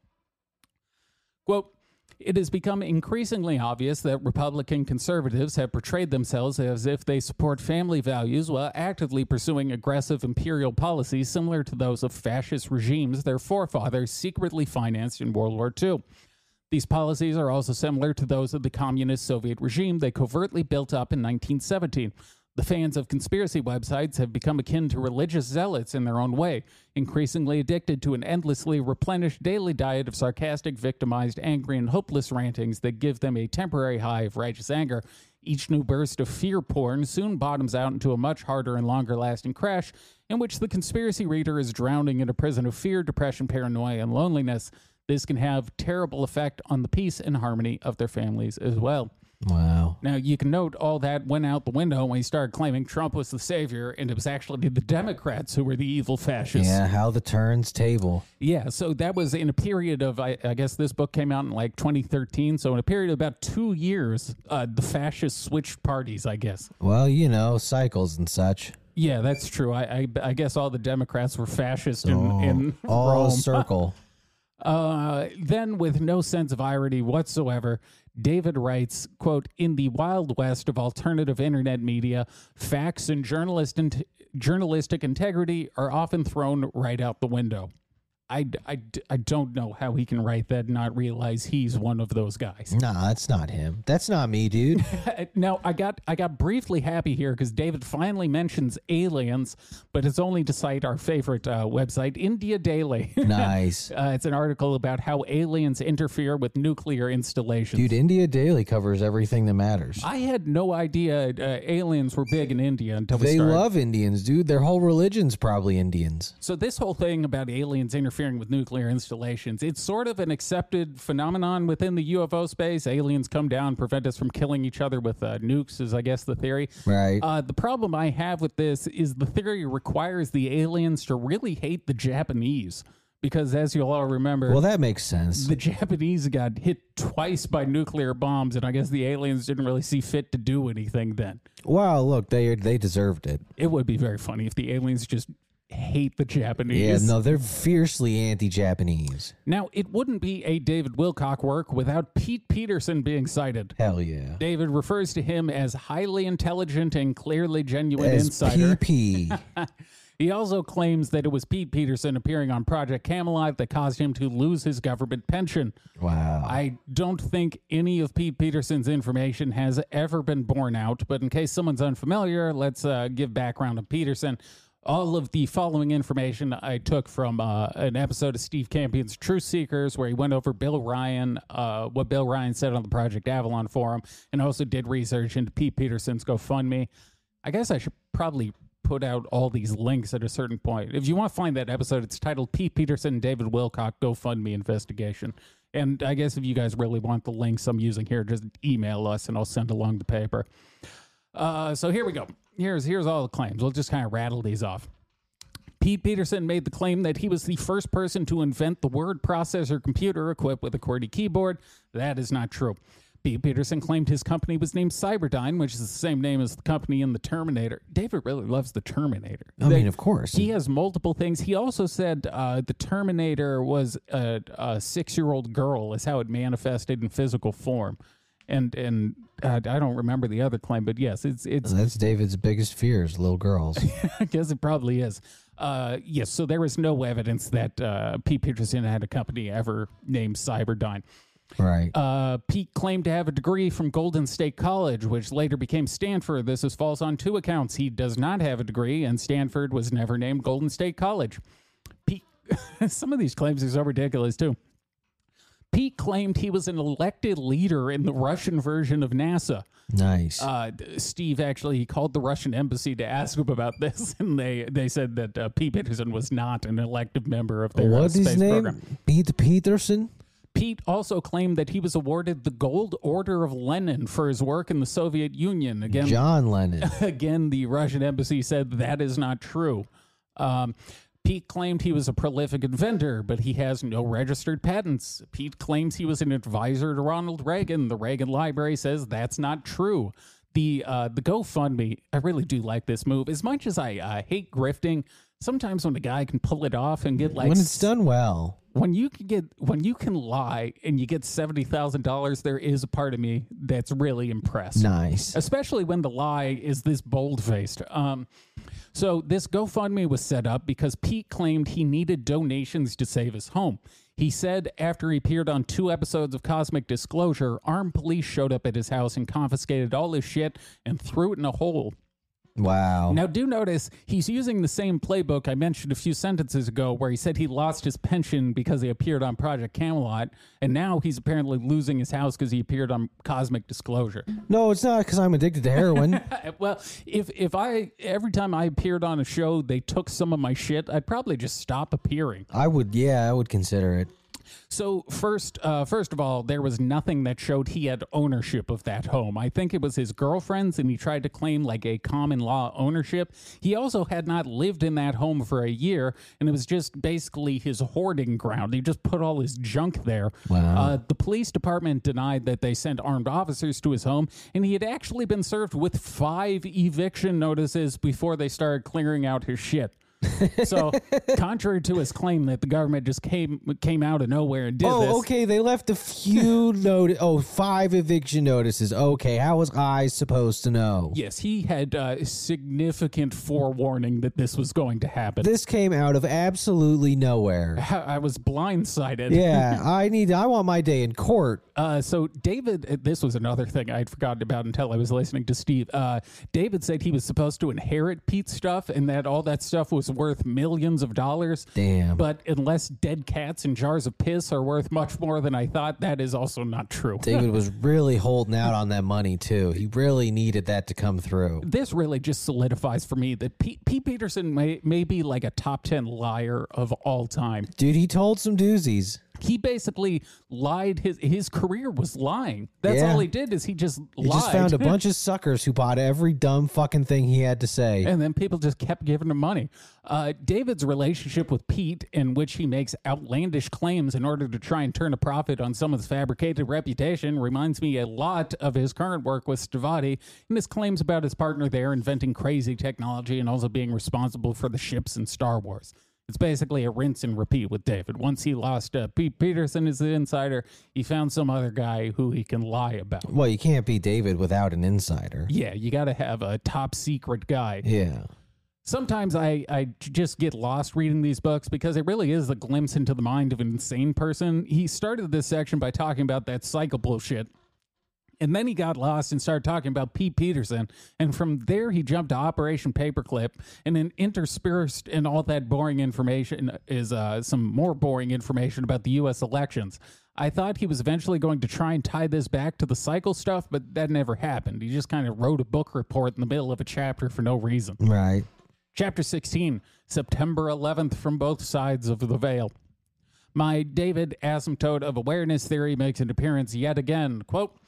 Quote, it has become increasingly obvious that Republican conservatives have portrayed themselves as if they support family values while actively pursuing aggressive imperial policies similar to those of fascist regimes their forefathers secretly financed in World War II. These policies are also similar to those of the communist Soviet regime they covertly built up in 1917. The fans of conspiracy websites have become akin to religious zealots in their own way, increasingly addicted to an endlessly replenished daily diet of sarcastic, victimized, angry, and hopeless rantings that give them a temporary high of righteous anger. Each new burst of fear porn soon bottoms out into a much harder and longer lasting crash in which the conspiracy reader is drowning in a prison of fear, depression, paranoia, and loneliness. This can have terrible effect on the peace and harmony of their families as well. Wow. Now you can note all that went out the window when he started claiming Trump was the savior, and it was actually the Democrats who were the evil fascists. Yeah, how the turns table. Yeah, so that was in a period of, I, I guess this book came out in like 2013. So in a period of about two years, uh, the fascists switched parties, I guess. Well, you know, cycles and such. Yeah, that's true. I, I, I guess all the Democrats were fascist in, Oh, in all Rome. circle. Uh, then, with no sense of irony whatsoever, David writes, quote, in the wild west of alternative internet media, facts and journalist in- journalistic integrity are often thrown right out the window. I, I, I don't know how he can write that and not realize he's one of those guys. Nah, that's not him. That's not me, dude. now I got I got briefly happy here because David finally mentions aliens, but it's only to cite our favorite uh, website, India Daily. nice. Uh, it's an article about how aliens interfere with nuclear installations. Dude, India Daily covers everything that matters. I had no idea uh, aliens were big in India until we They started. love Indians, dude. Their whole religion's probably Indians. so this whole thing about aliens interfering interfering with nuclear installations. It's sort of an accepted phenomenon within the UFO space. Aliens come down, prevent us from killing each other with uh, nukes, is I guess the theory. Right. Uh, the problem I have with this is the theory requires the aliens to really hate the Japanese. Because as you'll all remember, well, that makes sense. the Japanese got hit twice by nuclear bombs, and I guess the aliens didn't really see fit to do anything then. Wow, look, they they deserved it. It would be very funny if the aliens just hate the Japanese. Yeah, no, they're fiercely anti-Japanese. Now, it wouldn't be a David Wilcock work without Pete Peterson being cited. Hell yeah. David refers to him as highly intelligent and clearly genuine As insider. PP. He also claims that it was Pete Peterson appearing on Project Camelot that caused him to lose his government pension. wow. I don't think any of Pete Peterson's information has ever been borne out, but in case someone's unfamiliar, let's uh, give background to Peterson. All of the following information I took from uh, an episode of Steve Campion's Truth Seekers, where he went over Bill Ryan, uh, what Bill Ryan said on the Project Avalon forum, and also did research into Pete Peterson's GoFundMe. I guess I should probably put out all these links at a certain point. If you want to find that episode, it's titled Pete Peterson and David Wilcock GoFundMe investigation. And I guess if you guys really want the links I'm using here, just email us and I'll send along the paper. Uh, so here we go. Here's here's all the claims. We'll just kind of rattle these off. Pete Peterson made the claim that he was the first person to invent the word processor computer equipped with a QWERTY keyboard. That is not true. Pete Peterson claimed his company was named Cyberdyne, which is the same name as the company in the Terminator. David really loves the Terminator. I They- mean, of course. he has multiple things. He also said uh, the Terminator was a, a six-year-old girl, is how it manifested in physical form, and and uh, I don't remember the other claim, but yes, it's it's. That's David's biggest fears, little girls. I guess it probably is. Uh, yes, so there is no evidence that uh, Pete Peterson had a company ever named Cyberdyne. right. Uh, Pete claimed to have a degree from Golden State College, which later became Stanford. This is false on two accounts. He does not have a degree, and Stanford was never named Golden State College. Pete, some of these claims are so ridiculous too. Pete claimed he was an elected leader in the Russian version of NASA. nice. Uh, Steve actually he called the Russian embassy to ask him about this, and they they said that uh, Pete Peterson was not an elected member of their uh, What's space his name? program. Pete Peterson? Pete also claimed that he was awarded the Gold Order of Lenin for his work in the Soviet Union. Again, John Lennon. again, the Russian embassy said that is not true. Um, Pete claimed he was a prolific inventor, but he has no registered patents. Pete claims he was an advisor to Ronald Reagan. The Reagan Library says that's not true. The uh, the GoFundMe, I really do like this move. As much as I uh, hate grifting, sometimes when a guy can pull it off and get like when it's done well. When you can get when you can lie and you get seventy thousand dollars, there is a part of me that's really impressed. Nice. Especially when the lie is this bold faced. Um, so this GoFundMe was set up because Pete claimed he needed donations to save his home. He said after he appeared on two episodes of Cosmic Disclosure, armed police showed up at his house and confiscated all his shit and threw it in a hole. Wow. Now, do notice he's using the same playbook I mentioned a few sentences ago, where he said he lost his pension because he appeared on Project Camelot, and now he's apparently losing his house because he appeared on Cosmic Disclosure. no, it's not because I'm addicted to heroin. well, if if I every time I appeared on a show, they took some of my shit, I'd probably just stop appearing. I would, yeah, I would consider it. So first, uh, first of all, there was nothing that showed he had ownership of that home. I think it was his girlfriend's, and he tried to claim like a common law ownership. He also had not lived in that home for a year, and it was just basically his hoarding ground. He just put all his junk there. Wow. Uh, the police department denied that they sent armed officers to his home, and he had actually been served with five eviction notices before they started clearing out his shit. so, contrary to his claim that the government just came came out of nowhere and did this. Oh, this, okay. They left a few notice. Oh, five eviction notices. Okay, how was I supposed to know? Yes, he had uh, significant forewarning that this was going to happen. This came out of absolutely nowhere. I was blindsided. Yeah, I need. I want my day in court. Uh, so David, uh, this was another thing I'd forgotten about until I was listening to Steve. Uh, David said he was supposed to inherit Pete's stuff, and that all that stuff was worth millions of dollars. Damn. But unless dead cats and jars of piss are worth much more than I thought, that is also not true. David was really holding out on that money too. He really needed that to come through. this really just solidifies for me that Pete, Pete Peterson may, may be like a top 10 liar of all time. Dude, he told some doozies. He basically lied. His his career was lying. That's Yeah. all he did is he just He lied. just found a bunch of suckers who bought every dumb fucking thing he had to say. and then people just kept giving him money. Uh, David's relationship with Pete, in which he makes outlandish claims in order to try and turn a profit on someone's fabricated reputation, reminds me a lot of his current work with Stavatti and his claims about his partner there inventing crazy technology and also being responsible for the ships in Star Wars. It's basically a rinse and repeat with David. Once he lost uh, Pete Peterson as the insider, he found some other guy who he can lie about. Well, you can't be David without an insider. Yeah, you got to have a top secret guy. Yeah. Sometimes I, I just get lost reading these books because it really is a glimpse into the mind of an insane person. He started this section by talking about that cycle bullshit. And then he got lost and started talking about Pete Peterson. And from there, he jumped to Operation Paperclip. And then interspersed in all that boring information is uh, some more boring information about the U.S. elections. I thought he was eventually going to try and tie this back to the cycle stuff, but that never happened. He just kind of wrote a book report in the middle of a chapter for no reason. Right. Chapter 16, September 11th, from both sides of the veil. My David asymptote of awareness theory makes an appearance yet again. Quote,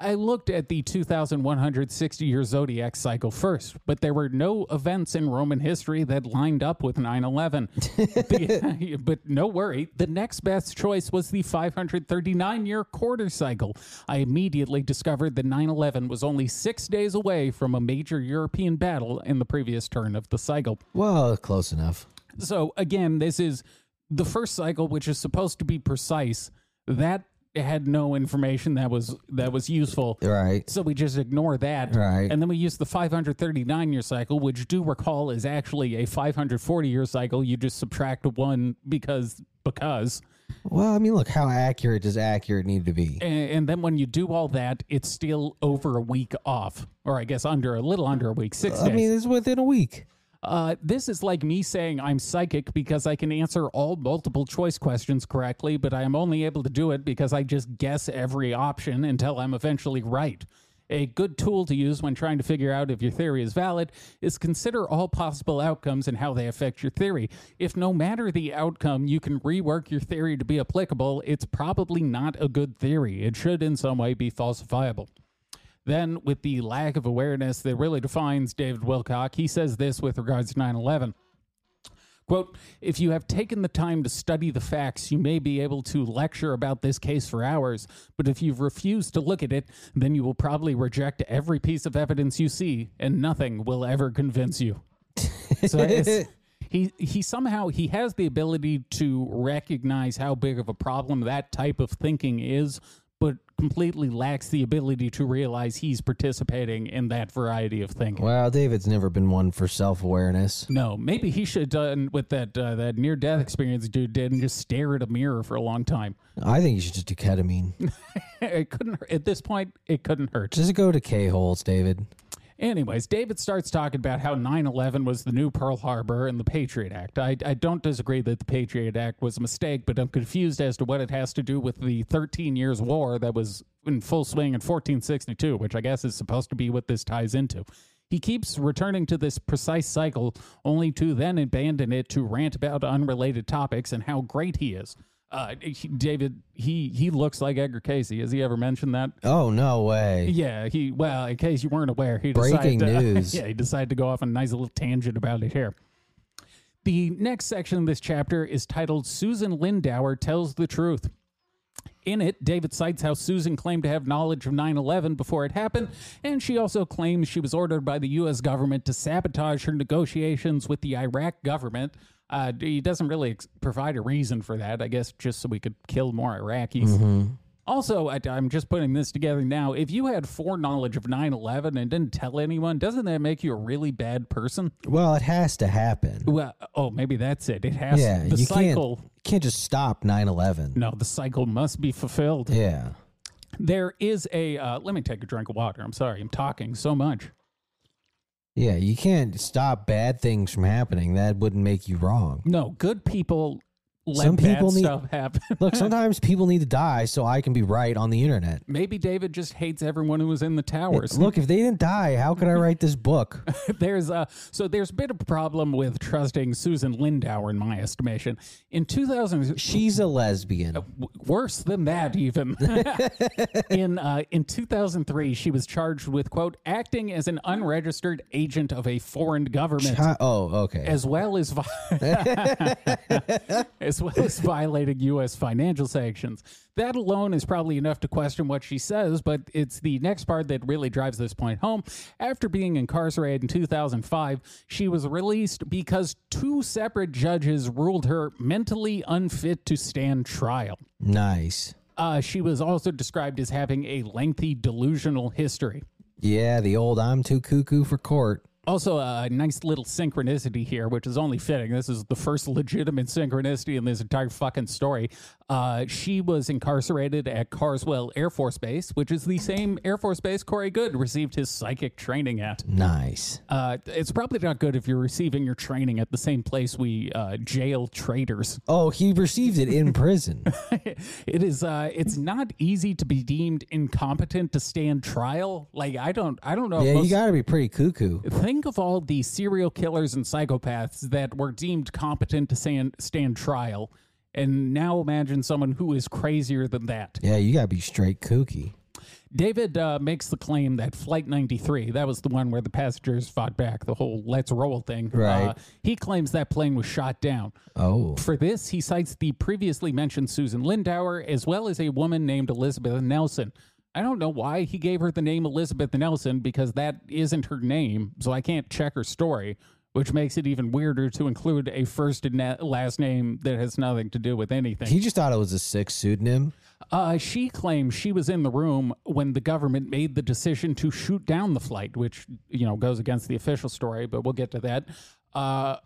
I looked at the 2160 year zodiac cycle first, but there were no events in Roman history that lined up with 9 11. but no worry, the next best choice was the 539 year quarter cycle. I immediately discovered that 9 11 was only six days away from a major European battle in the previous turn of the cycle. Well, close enough. So again, this is the first cycle, which is supposed to be precise. That had no information that was that was useful. Right. So we just ignore that. Right. And then we use the 539 year cycle, which do recall is actually a 540 year cycle. You just subtract one because because Well, I mean, look, how accurate does accurate need to be? and, and then when you do all that, it's still over a week off, or I guess under a little under a week, six I days. mean, it's within a week. Uh, this is like me saying I'm psychic because I can answer all multiple choice questions correctly, but I am only able to do it because I just guess every option until I'm eventually right. A good tool to use when trying to figure out if your theory is valid is consider all possible outcomes and how they affect your theory. If no matter the outcome, you can rework your theory to be applicable, it's probably not a good theory. It should in some way be falsifiable. Then, with the lack of awareness that really defines David Wilcock, he says this with regards to 9 11. Quote, if you have taken the time to study the facts, you may be able to lecture about this case for hours, but if you've refused to look at it, then you will probably reject every piece of evidence you see, and nothing will ever convince you. So he he somehow he has the ability to recognize how big of a problem that type of thinking is, completely lacks the ability to realize he's participating in that variety of thinking. Well, David's never been one for self awareness. No, maybe he should have done what that uh, that near death experience dude did and just stare at a mirror for a long time. I think you should just do ketamine. it couldn't at this point. It couldn't hurt. just go to K holes, David. Anyways, David starts talking about how 9 11 was the new Pearl Harbor and the Patriot Act. I, I don't disagree that the Patriot Act was a mistake, but I'm confused as to what it has to do with the 13 years war that was in full swing in 1462, which I guess is supposed to be what this ties into. He keeps returning to this precise cycle, only to then abandon it to rant about unrelated topics and how great he is. Uh, he- David, he he looks like Edgar Cayce. Has he ever mentioned that? Oh, no way. Yeah, he well, in case you weren't aware, he Breaking decided to, news. yeah, he decided to go off on a nice little tangent about it here. The next section of this chapter is titled Susan Lindauer Tells the Truth. In it, David cites how Susan claimed to have knowledge of 9 11 before it happened, and she also claims she was ordered by the U.S. government to sabotage her negotiations with the Iraq government. Uh, he doesn't really ex- provide a reason for that, I guess, just so we could kill more Iraqis. Also, I, I'm just putting this together now. If you had foreknowledge of 9 11 and didn't tell anyone, doesn't that make you a really bad person? Well, it has to happen. Well, oh, maybe that's it. It has Yeah, the you cycle. can't you can't just stop 9/11. No, the cycle must be fulfilled. Yeah. There is a. Uh, let me take a drink of water. I'm sorry, I'm talking so much. Yeah, you can't stop bad things from happening. That wouldn't make you wrong. No, good people let Some people need- stuff happen. Look, sometimes people need to die so I can be right on the internet. Maybe David just hates everyone who was in the towers. Look, if they didn't die, how could I write this book? there's a so there's been a problem with trusting Susan Lindauer in my estimation. In 2000, She's a lesbian. w- worse than that even. in uh, in 2003, she was charged with quote acting as an unregistered agent of a foreign government. Chi- oh, okay. as well as vi- as well as violating U.S. financial sanctions. That alone is probably enough to question what she says, but it's the next part that really drives this point home. After being incarcerated in 2005, she was released because two separate judges ruled her mentally unfit to stand trial. nice. Uh, she was also described as having a lengthy delusional history. Yeah, the old I'm too cuckoo for court. Also, a nice little synchronicity here, which is only fitting. This is the first legitimate synchronicity in this entire fucking story. Uh, she was incarcerated at Carswell Air Force Base, which is the same Air Force Base Corey Goode received his psychic training at. Nice. Uh, it's probably not good if you're receiving your training at the same place we uh, jail traitors. Oh, he received it in prison. it is. Uh, it's not easy to be deemed incompetent to stand trial. Like I don't. I don't know. yeah, most- you got to be pretty cuckoo. Think of all the serial killers and psychopaths that were deemed competent to stand, stand trial, and now imagine someone who is crazier than that. Yeah, you got to be straight kooky. David uh, makes the claim that Flight 93, that was the one where the passengers fought back, the whole let's roll thing. Right. Uh, he claims that plane was shot down. Oh, For this, he cites the previously mentioned Susan Lindauer as well as a woman named Elizabeth Nelson. I don't know why he gave her the name Elizabeth Nelson because that isn't her name, so I can't check her story, which makes it even weirder to include a first and last name that has nothing to do with anything. he just thought it was a sick pseudonym. Uh, she claims she was in the room when the government made the decision to shoot down the flight, which you know goes against the official story, but we'll get to that. Uh,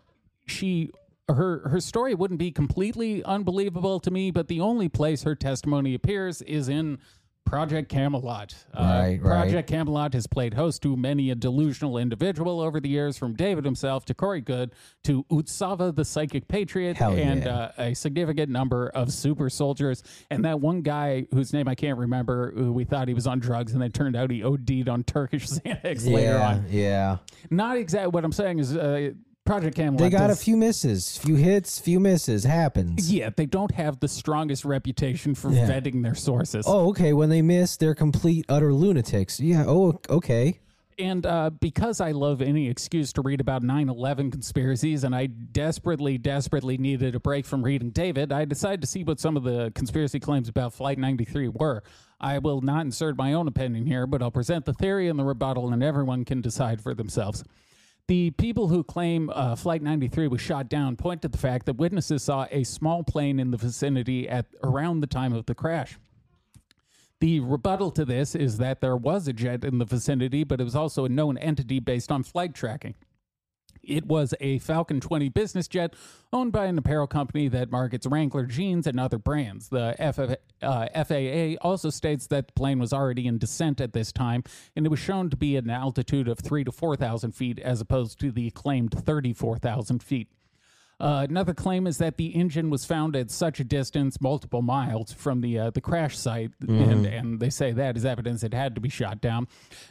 she her her story wouldn't be completely unbelievable to me, but the only place her testimony appears is in Project Camelot. Uh, Right, right. Project Camelot has played host to many a delusional individual over the years, from David himself to Corey Goode to Utsava the Psychic Patriot Hell and yeah. uh, a significant number of super soldiers. And that one guy whose name I can't remember, who we thought he was on drugs, and then turned out he OD'd on Turkish Xanax later on. yeah. Not exactly what I'm saying is uh, Project Camelot. They got a few misses, few hits, few misses. Happens. Yeah, they don't have the strongest reputation for Yeah. vetting their sources. Oh, okay. When they miss, they're complete, utter lunatics. Yeah. Oh, okay. And uh, because I love any excuse to read about 9 11 conspiracies, and I desperately, desperately needed a break from reading David, I decided to see what some of the conspiracy claims about Flight 93 were. I will not insert my own opinion here, but I'll present the theory and the rebuttal, and everyone can decide for themselves. The people who claim uh, Flight 93 was shot down point to the fact that witnesses saw a small plane in the vicinity at around the time of the crash. The rebuttal to this is that there was a jet in the vicinity, but it was also a known entity based on flight tracking. It was a Falcon 20 business jet owned by an apparel company that markets Wrangler jeans and other brands. The uh, FAA also states that the plane was already in descent at this time, and it was shown to be at an altitude of 3 to 4,000 feet as opposed to the claimed 34,000 feet. Uh, another claim is that the engine was found at such a distance, multiple miles from the uh, the crash site, and, and they say that is evidence it had to be shot down.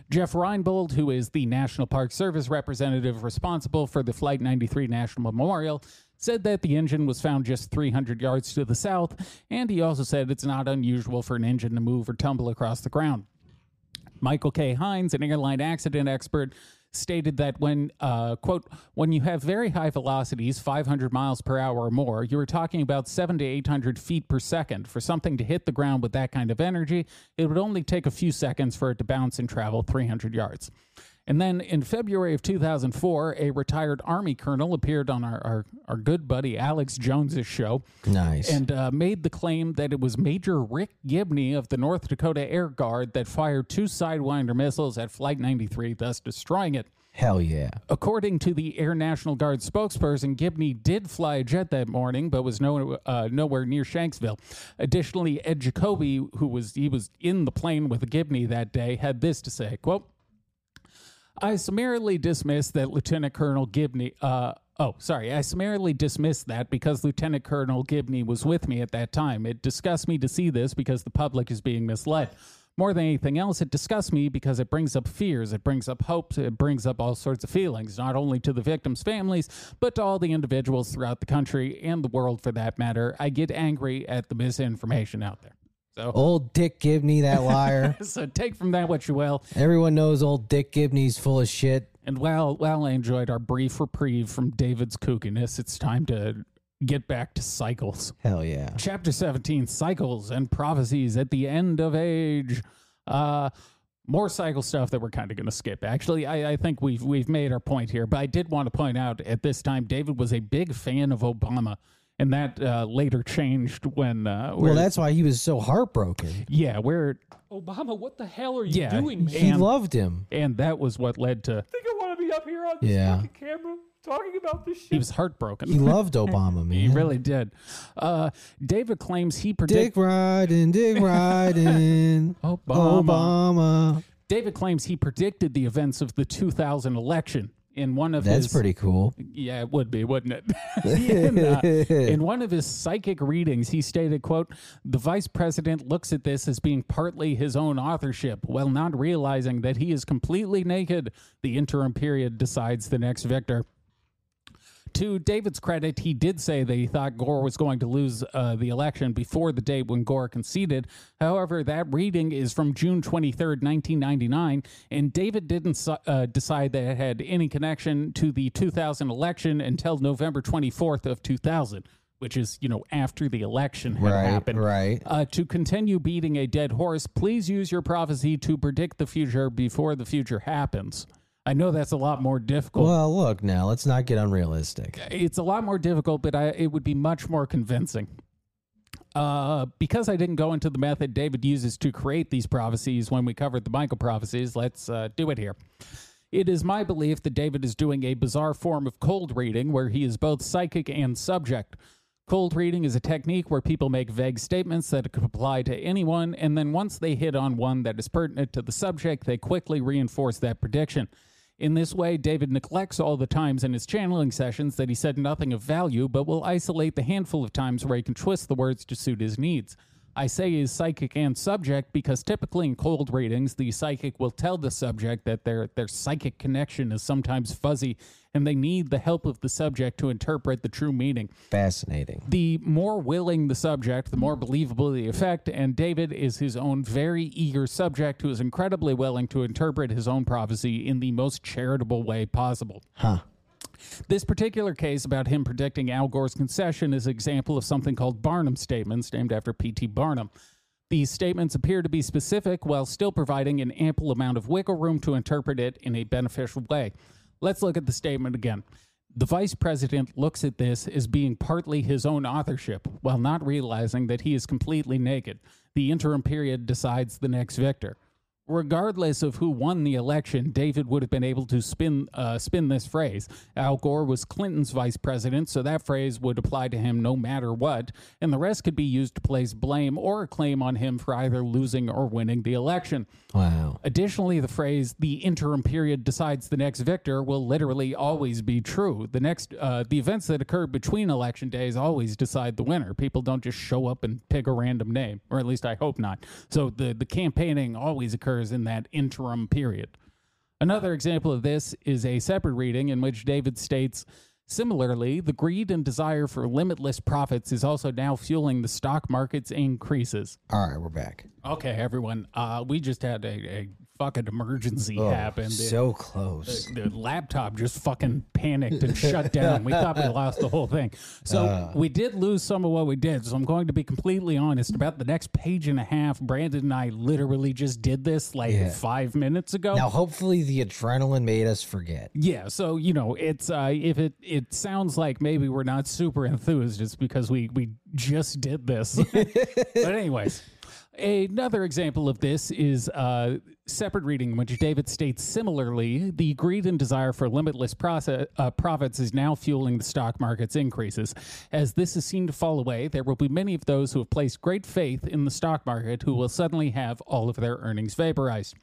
Jeff Reinbold, who is the National Park Service representative responsible for the Flight 93 National Memorial, said that the engine was found just 300 yards to the south, and he also said it's not unusual for an engine to move or tumble across the ground. Michael K. Hynes, an airline accident expert, stated that when, uh, quote, when you have very high velocities, 500 miles per hour or more, you were talking about seven to 800 feet per second. For something to hit the ground with that kind of energy, it would only take a few seconds for it to bounce and travel 300 yards. And then in February of 2004, a retired Army colonel appeared on our, our, our good buddy Alex Jones's show Nice. and uh, made the claim that it was Major Rick Gibney of the North Dakota Air Guard that fired two Sidewinder missiles at Flight 93, thus destroying it. Hell yeah. According to the Air National Guard spokesperson, Gibney did fly a jet that morning, but was no, uh, nowhere near Shanksville. Additionally, Ed Jacoby, who was he was in the plane with Gibney that day, had this to say: "Quote." I summarily dismiss that Lieutenant Colonel Gibney. Uh, oh, sorry. I summarily dismissed that because Lieutenant Colonel Gibney was with me at that time. It disgusts me to see this because the public is being misled. More than anything else, it disgusts me because it brings up fears, it brings up hopes, it brings up all sorts of feelings, not only to the victims' families, but to all the individuals throughout the country and the world for that matter. I get angry at the misinformation out there. So, Old Dick Gibney, that liar. so take from that what you will. Everyone knows old Dick Gibney's full of shit. And while while I enjoyed our brief reprieve from David's kookiness, it's time to get back to cycles. Hell yeah. Chapter 17 Cycles and Prophecies at the End of Age. Uh, more cycle stuff that we're kind of going to skip. Actually, I, I think we've we've made our point here, but I did want to point out at this time David was a big fan of Obama, and that uh, later changed when. Uh, Well, that's why he was so heartbroken. yeah, where Obama, what the hell are you Yeah, doing, man? He And- loved him. and that was what led to I think I want to be up here on this Yeah. fucking camera talking about this shit. he was heartbroken. He loved Obama, man. He really did. Uh, David claims he predicted. Dick riding, Dick riding. Obama. Obama. David claims he predicted the events of the 2000 election in one of That's his. pretty cool. Yeah, it would be, wouldn't it? in, uh, in one of his psychic readings, he stated, "quote The vice president looks at this as being partly his own authorship, while not realizing that he is completely naked. The interim period decides the next victor." To David's credit, he did say that he thought Gore was going to lose uh, the election before the date when Gore conceded. However, that reading is from June 23rd, 1999, and David didn't uh, decide that it had any connection to the 2000 election until November 24th of 2000, which is, you know, after the election had Right, happened. right. Uh, to continue beating a dead horse, please use your prophecy to predict the future before the future happens. I know that's a lot more difficult Well, look now, let's not get unrealistic. it's a lot more difficult, but I, it would be much more convincing. Uh, because I didn't go into the method David uses to create these prophecies when we covered the Michael prophecies, let's uh, do it here. It is my belief that David is doing a bizarre form of cold reading where he is both psychic and subject. Cold reading is a technique where people make vague statements that could apply to anyone, and then once they hit on one that is pertinent to the subject, they quickly reinforce that prediction. In this way, David neglects all the times in his channeling sessions that he said nothing of value, but will isolate the handful of times where he can twist the words to suit his needs. I say is psychic and subject because typically in cold readings, the psychic will tell the subject that their, their psychic connection is sometimes fuzzy and they need the help of the subject to interpret the true meaning Fascinating. the more willing the subject, the more believable the effect. And David is his own very eager subject who is incredibly willing to interpret his own prophecy in the most charitable way possible. Huh. This particular case about him predicting Al Gore's concession is an example of something called Barnum statements, named after P.T. Barnum. These statements appear to be specific while still providing an ample amount of wiggle room to interpret it in a beneficial way. Let's look at the statement again. The vice president looks at this as being partly his own authorship, while not realizing that he is completely naked. The interim period decides the next victor. Regardless of who won the election, David would have been able to spin uh, spin this phrase. Al Gore was Clinton's vice president, so that phrase would apply to him no matter what, and the rest could be used to place blame or a claim on him for either losing or winning the election. Wow. Additionally, the phrase "the interim period decides the next victor" will literally always be true. The next, uh, the events that occur between election days always decide the winner. People don't just show up and pick a random name, or at least I hope not. So the the campaigning always occurs in that interim period. Another example of this is a separate reading in which David states. Similarly, the greed and desire for limitless profits is also now fueling the stock market's increases. All right, we're back. Okay, everyone. Uh, we just had a, a fucking emergency Oh, happen. The- so close. the laptop just fucking panicked and shut down. We thought we lost the whole thing. So Uh. we did lose some of what we did. So I'm going to be completely honest. About the next page and a half, Brandon and I literally just did this like Yeah. five minutes ago. Now, hopefully, the adrenaline made us forget. Yeah, so you know, it's uh if it it sounds like maybe we're not super enthused, it's because we we just did this. but anyways, another example of this is uh separate reading in which David states similarly, the greed and desire for limitless process, uh, profits is now fueling the stock market's increases. As this is seen to fall away, there will be many of those who have placed great faith in the stock market who will suddenly have all of their earnings vaporized.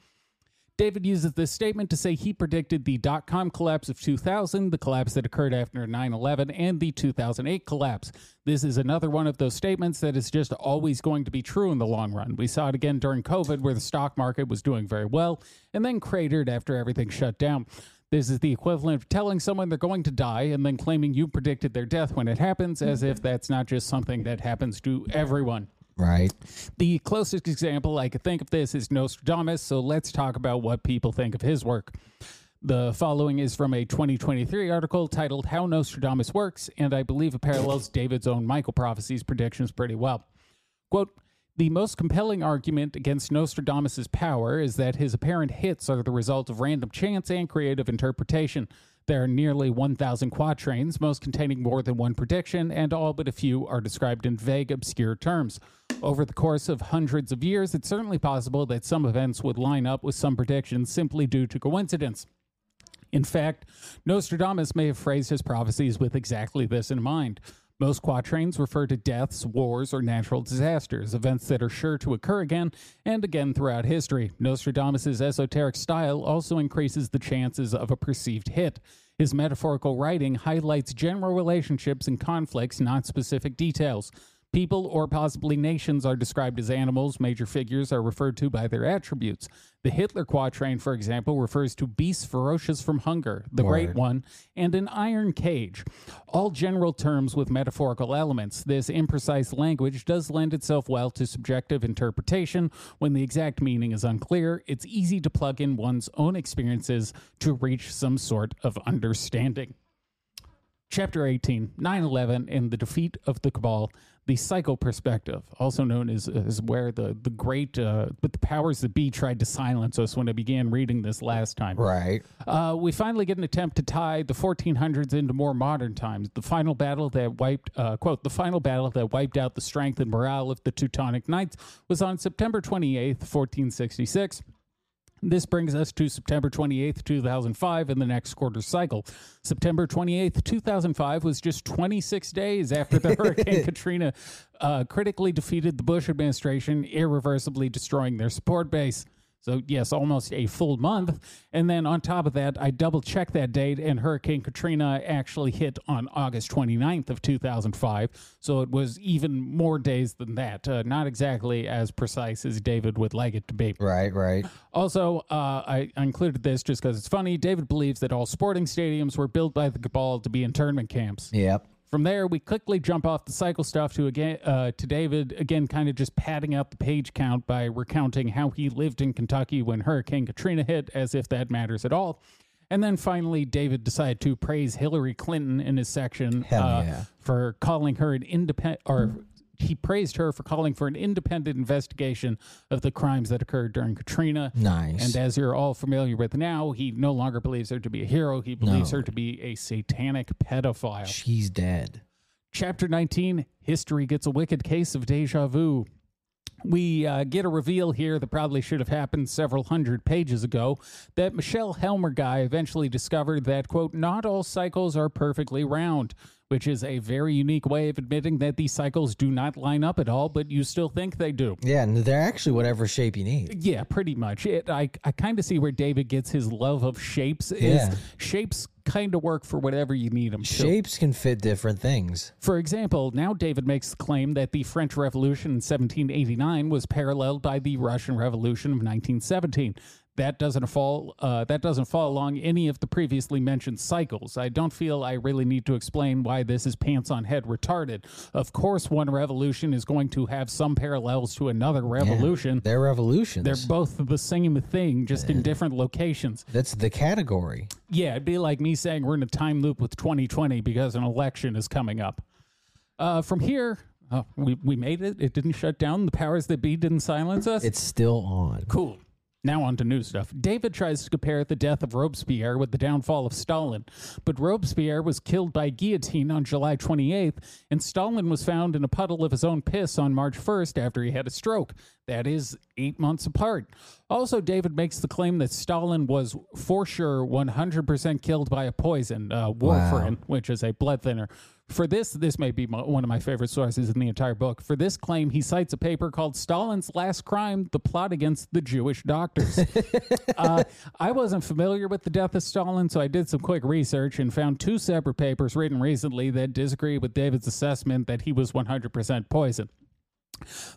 David uses this statement to say he predicted the dot com collapse of 2000, the collapse that occurred after 9 11, and the 2008 collapse. This is another one of those statements that is just always going to be true in the long run. We saw it again during COVID, where the stock market was doing very well and then cratered after everything shut down. This is the equivalent of telling someone they're going to die and then claiming you predicted their death when it happens, as if that's not just something that happens to everyone. Right. The closest example I could think of this is Nostradamus, so let's talk about what people think of his work. The following is from a 2023 article titled How Nostradamus Works, and I believe it parallels David's own Michael prophecies predictions pretty well. Quote, the most compelling argument against Nostradamus's power is that his apparent hits are the result of random chance and creative interpretation. There are nearly 1,000 quatrains, most containing more than one prediction, and all but a few are described in vague, obscure terms. Over the course of hundreds of years, it's certainly possible that some events would line up with some predictions simply due to coincidence. In fact, Nostradamus may have phrased his prophecies with exactly this in mind. Most quatrains refer to deaths, wars, or natural disasters, events that are sure to occur again and again throughout history. Nostradamus' esoteric style also increases the chances of a perceived hit. His metaphorical writing highlights general relationships and conflicts, not specific details. People or possibly nations are described as animals. Major figures are referred to by their attributes. The Hitler quatrain, for example, refers to beasts ferocious from hunger, the Great One, and an iron cage. All general terms with metaphorical elements. This imprecise language does lend itself well to subjective interpretation. When the exact meaning is unclear, it's easy to plug in one's own experiences to reach some sort of understanding. Chapter 18 9 11 and the defeat of the Cabal, the psycho perspective, also known as, as where the, the great, uh, but the powers that be tried to silence us when I began reading this last time. Right. Uh, we finally get an attempt to tie the 1400s into more modern times. The final battle that wiped, uh, quote, the final battle that wiped out the strength and morale of the Teutonic Knights was on September 28th, 1466. This brings us to September 28th, 2005, in the next quarter cycle. September 28th, 2005 was just 26 days after the Hurricane Katrina uh, critically defeated the Bush administration, irreversibly destroying their support base. So, yes, almost a full month. And then on top of that, I double checked that date, and Hurricane Katrina actually hit on August 29th of 2005. So it was even more days than that. Uh, not exactly as precise as David would like it to be. Right. Right. Also, uh, I, I included this just because it's funny. David believes that all sporting stadiums were built by the cabal to be internment camps. Yep. From there, we quickly jump off the cycle stuff to again uh, to David again, kind of just padding out the page count by recounting how he lived in Kentucky when Hurricane Katrina hit, as if that matters at all. And then finally, David decided to praise Hillary Clinton in his section uh, yeah. for calling her an independent, or he praised her for calling for an independent investigation of the crimes that occurred during Katrina. Nice. And as you're all familiar with now, he no longer believes her to be a hero. He believes No. her to be a satanic pedophile. She's dead. Chapter 19 History gets a wicked case of deja vu. We uh, get a reveal here that probably should have happened several hundred pages ago that Michel Helmer guy eventually discovered that, quote, not all cycles are perfectly round, which is a very unique way of admitting that these cycles do not line up at all, but you still think they do. Yeah, and they're actually whatever shape you need. Yeah, pretty much. It, I, I kind of see where David gets his love of shapes. Is Yeah. shapes kind of work for whatever you need them to. Shapes can fit different things. For example, now David makes the claim that the French Revolution in 1789 was paralleled by the Russian Revolution of 1917. That doesn't fall. Uh, that doesn't fall along any of the previously mentioned cycles. I don't feel I really need to explain why this is pants on head retarded. Of course, one revolution is going to have some parallels to another revolution. They're revolutions. They're both the same thing, just in different locations. That's the category. Yeah, it'd be like me saying we're in a time loop with 2020 because an election is coming up. Uh, from here, oh, we, we made it. It didn't shut down. The powers that be didn't silence us. It's still on. cool. Now on to new stuff. David tries to compare the death of Robespierre with the downfall of Stalin, but Robespierre was killed by guillotine on July 28th, and Stalin was found in a puddle of his own piss on March 1st after he had a stroke. That is eight months apart. Also, David makes the claim that Stalin was for sure 100% killed by a poison, uh, warfarin, which is a blood thinner. For this, this may be my, one of my favorite sources in the entire book. For this claim, he cites a paper called Stalin's Last Crime The Plot Against the Jewish Doctors. uh, I wasn't familiar with the death of Stalin, so I did some quick research and found two separate papers written recently that disagree with David's assessment that he was 100% poisoned.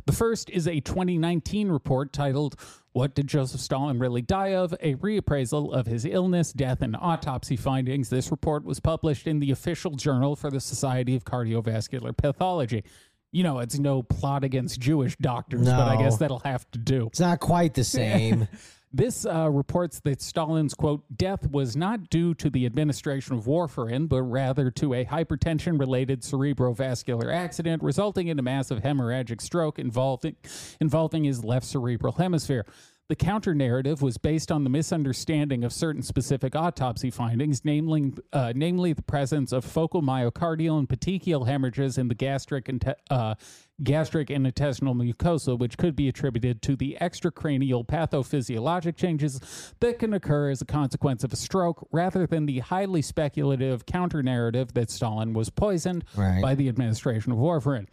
The first is a 2019 report titled What Did Joseph Stalin Really Die of? A reappraisal of his illness, death, and autopsy findings. This report was published in the official journal for the Society of Cardiovascular Pathology. You know, it's no plot against Jewish doctors, but I guess that'll have to do. It's not quite the same. This uh, reports that Stalin's quote death was not due to the administration of warfarin, but rather to a hypertension-related cerebrovascular accident resulting in a massive hemorrhagic stroke involving involving his left cerebral hemisphere. The counter narrative was based on the misunderstanding of certain specific autopsy findings, namely, uh, namely the presence of focal myocardial and petechial hemorrhages in the gastric and uh, gastric and intestinal mucosa, which could be attributed to the extracranial pathophysiologic changes that can occur as a consequence of a stroke, rather than the highly speculative counter narrative that Stalin was poisoned Right. by the administration of warfarin.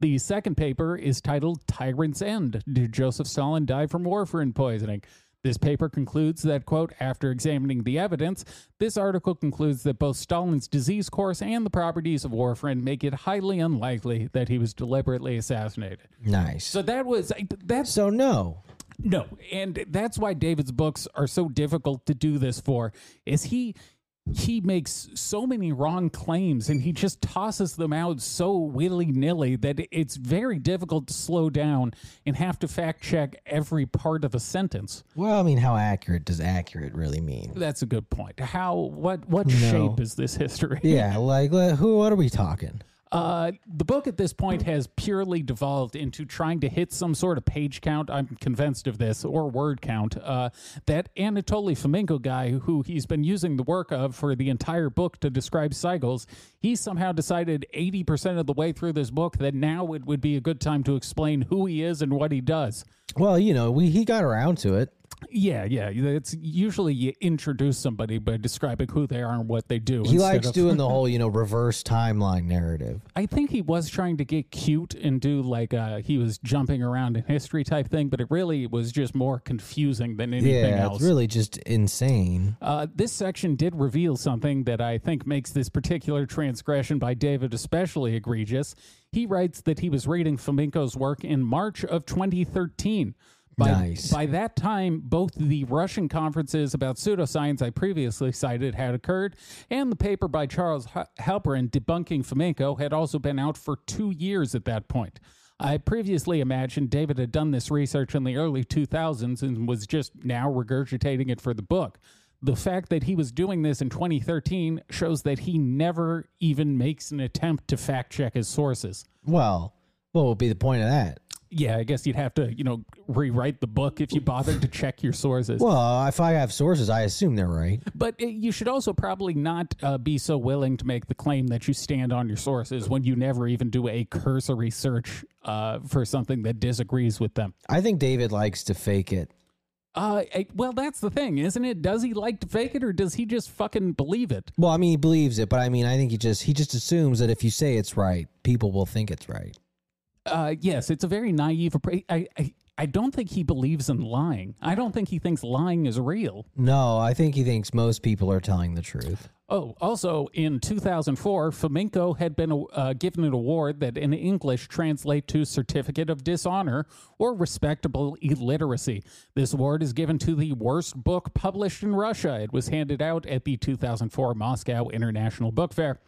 The second paper is titled Tyrant's End Did Joseph Stalin Die from Warfarin Poisoning? This paper concludes that, quote, after examining the evidence, this article concludes that both Stalin's disease course and the properties of warfarin make it highly unlikely that he was deliberately assassinated. nice. So that was, that's So no. no, and that's why David's books are so difficult to do this for. Is he he makes so many wrong claims and he just tosses them out so willy-nilly that it's very difficult to slow down and have to fact check every part of a sentence. Well, I mean, how accurate does accurate really mean? That's a good point. How what what No. shape is this history? Yeah, like who? What are we talking? Uh, the book at this point has purely devolved into trying to hit some sort of page count. I'm convinced of this, or word count. Uh, that Anatoly Fomenko guy, who he's been using the work of for the entire book to describe cycles, he somehow decided 80% of the way through this book that now it would be a good time to explain who he is and what he does. Well, you know, we he got around to it. Yeah, yeah. It's usually you introduce somebody by describing who they are and what they do. He likes of- doing the whole, you know, reverse timeline narrative. I think he was trying to get cute and do like uh he was jumping around in history type thing, but it really was just more confusing than anything Yeah, else. it's really just insane. uh, this section did reveal something that I think makes this particular transgression by David especially egregious. He writes that he was reading Fomenko's work in March of 2013. By, Nice. by that time, both the Russian conferences about pseudoscience I previously cited had occurred, and the paper by Charles Halperin debunking Fomenko had also been out for two years at that point. I previously imagined David had done this research in the early 2000s and was just now regurgitating it for the book. The fact that he was doing this in 2013 shows that he never even makes an attempt to fact check his sources. Well, what would be the point of that? Yeah, I guess you'd have to, you know, rewrite the book if you bothered to check your sources. Well, if I have sources, I assume they're right. But uh, you should also probably not uh, be so willing to make the claim that you stand on your sources when you never even do a cursory search uh, for something that disagrees with them. I think David likes to fake it. Uh, eh, well, that's the thing, isn't it? Does he like to fake it, or does he just fucking believe it? Well, I mean, he believes it, but I mean, I think he just he just assumes that if you say it's right, people will think it's right. Uh, yes, it's a very naive approach. I, I, I don't think he believes in lying. I don't think he thinks lying is real. No, I think he thinks most people are telling the truth. Oh, also in 2004, Fomenko had been uh, given an award that in English translate to Certificate of Dishonor or Respectable Illiteracy. This award is given to the worst book published in Russia. It was handed out at the 2004 Moscow International Book Fair.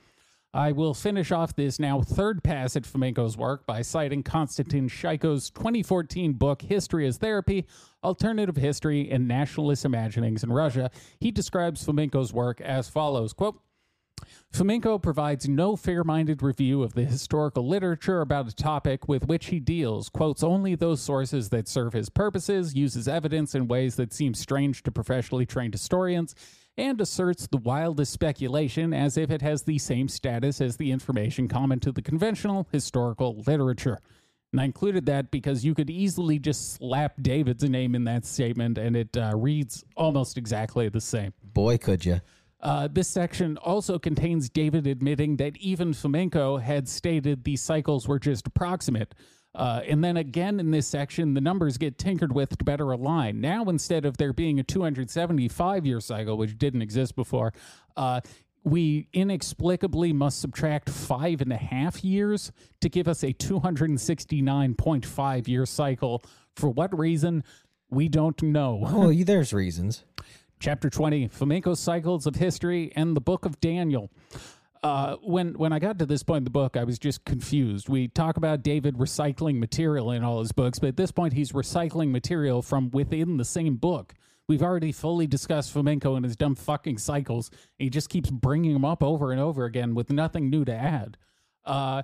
I will finish off this now third pass at Fomenko's work by citing Konstantin Sheiko's 2014 book, History as Therapy Alternative History and Nationalist Imaginings in Russia. He describes Fomenko's work as follows quote, Fomenko provides no fair minded review of the historical literature about a topic with which he deals, quotes only those sources that serve his purposes, uses evidence in ways that seem strange to professionally trained historians, and asserts the wildest speculation as if it has the same status as the information common to the conventional historical literature. And I included that because you could easily just slap David's name in that statement and it uh, reads almost exactly the same. Boy, could you. Uh, this section also contains David admitting that even Fomenko had stated these cycles were just approximate. Uh, and then again in this section, the numbers get tinkered with to better align. Now, instead of there being a 275 year cycle, which didn't exist before, uh, we inexplicably must subtract five and a half years to give us a 269.5 year cycle. For what reason? We don't know. Well, there's reasons. Chapter 20 Fomenko Cycles of History and the Book of Daniel. Uh, when when I got to this point in the book, I was just confused. We talk about David recycling material in all his books, but at this point, he's recycling material from within the same book. We've already fully discussed Fomenko and his dumb fucking cycles. He just keeps bringing them up over and over again with nothing new to add. Uh,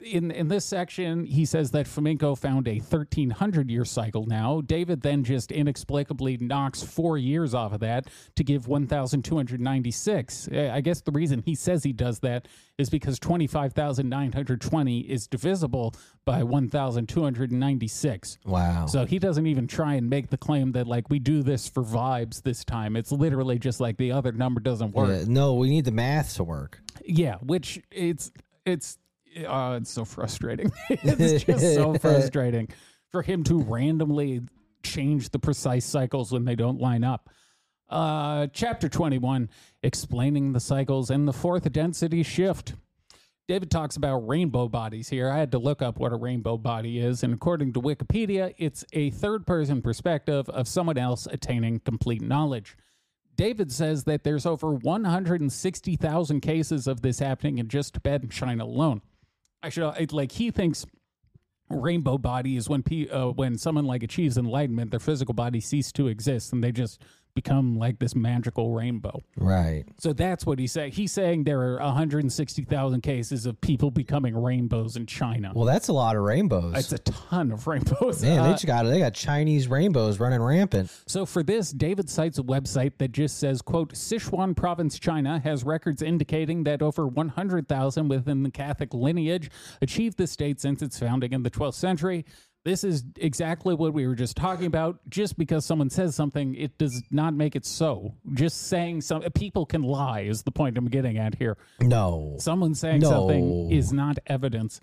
in in this section, he says that Fomenko found a 1300 year cycle now. David then just inexplicably knocks four years off of that to give 1296. Uh, I guess the reason he says he does that is because 25,920 is divisible by 1296. Wow. So he doesn't even try and make the claim that like we do this for vibes this time. It's literally just like the other number doesn't work. Yeah, no, we need the math to work. Yeah, which it's it's uh, it's so frustrating. it's just so frustrating for him to randomly change the precise cycles when they don't line up. Uh, chapter 21 explaining the cycles and the fourth density shift. David talks about rainbow bodies here. I had to look up what a rainbow body is, and according to Wikipedia, it's a third person perspective of someone else attaining complete knowledge. David says that there's over 160,000 cases of this happening in just Tibet and China alone. Actually, it, like he thinks rainbow body is when pe- uh, when someone like achieves enlightenment, their physical body cease to exist and they just become like this magical rainbow. Right. So that's what he's saying. He's saying there are 160,000 cases of people becoming rainbows in China. Well, that's a lot of rainbows. It's a ton of rainbows. Man, Uh, they just got they got Chinese rainbows running rampant. So for this, David cites a website that just says, quote, Sichuan province, China has records indicating that over 100,000 within the Catholic lineage achieved this state since its founding in the 12th century. This is exactly what we were just talking about. Just because someone says something, it does not make it so. Just saying some people can lie is the point I'm getting at here. No. Someone saying No. something is not evidence.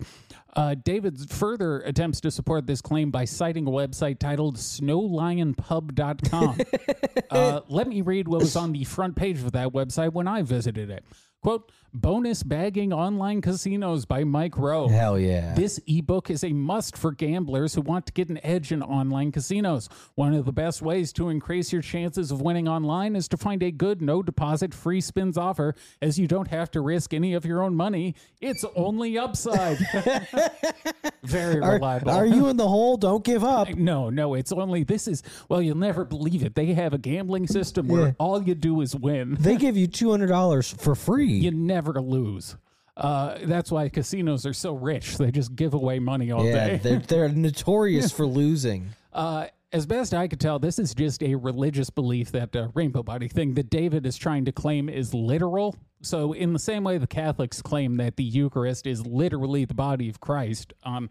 Uh, David further attempts to support this claim by citing a website titled snowlionpub.com. uh, let me read what was on the front page of that website when I visited it. Quote, bonus bagging online casinos by Mike Rowe. Hell yeah. This ebook is a must for gamblers who want to get an edge in online casinos. One of the best ways to increase your chances of winning online is to find a good no deposit free spins offer as you don't have to risk any of your own money. It's only upside. Very are, reliable. are you in the hole? Don't give up. no, no, it's only this is well, you'll never believe it. They have a gambling system where Yeah. all you do is win. They give you two hundred dollars for free. You never lose. Uh, that's why casinos are so rich. They just give away money all yeah, day. they're they're notorious for losing. Uh, as best I could tell, this is just a religious belief that uh, rainbow body thing that David is trying to claim is literal. So, in the same way the Catholics claim that the Eucharist is literally the body of Christ, um,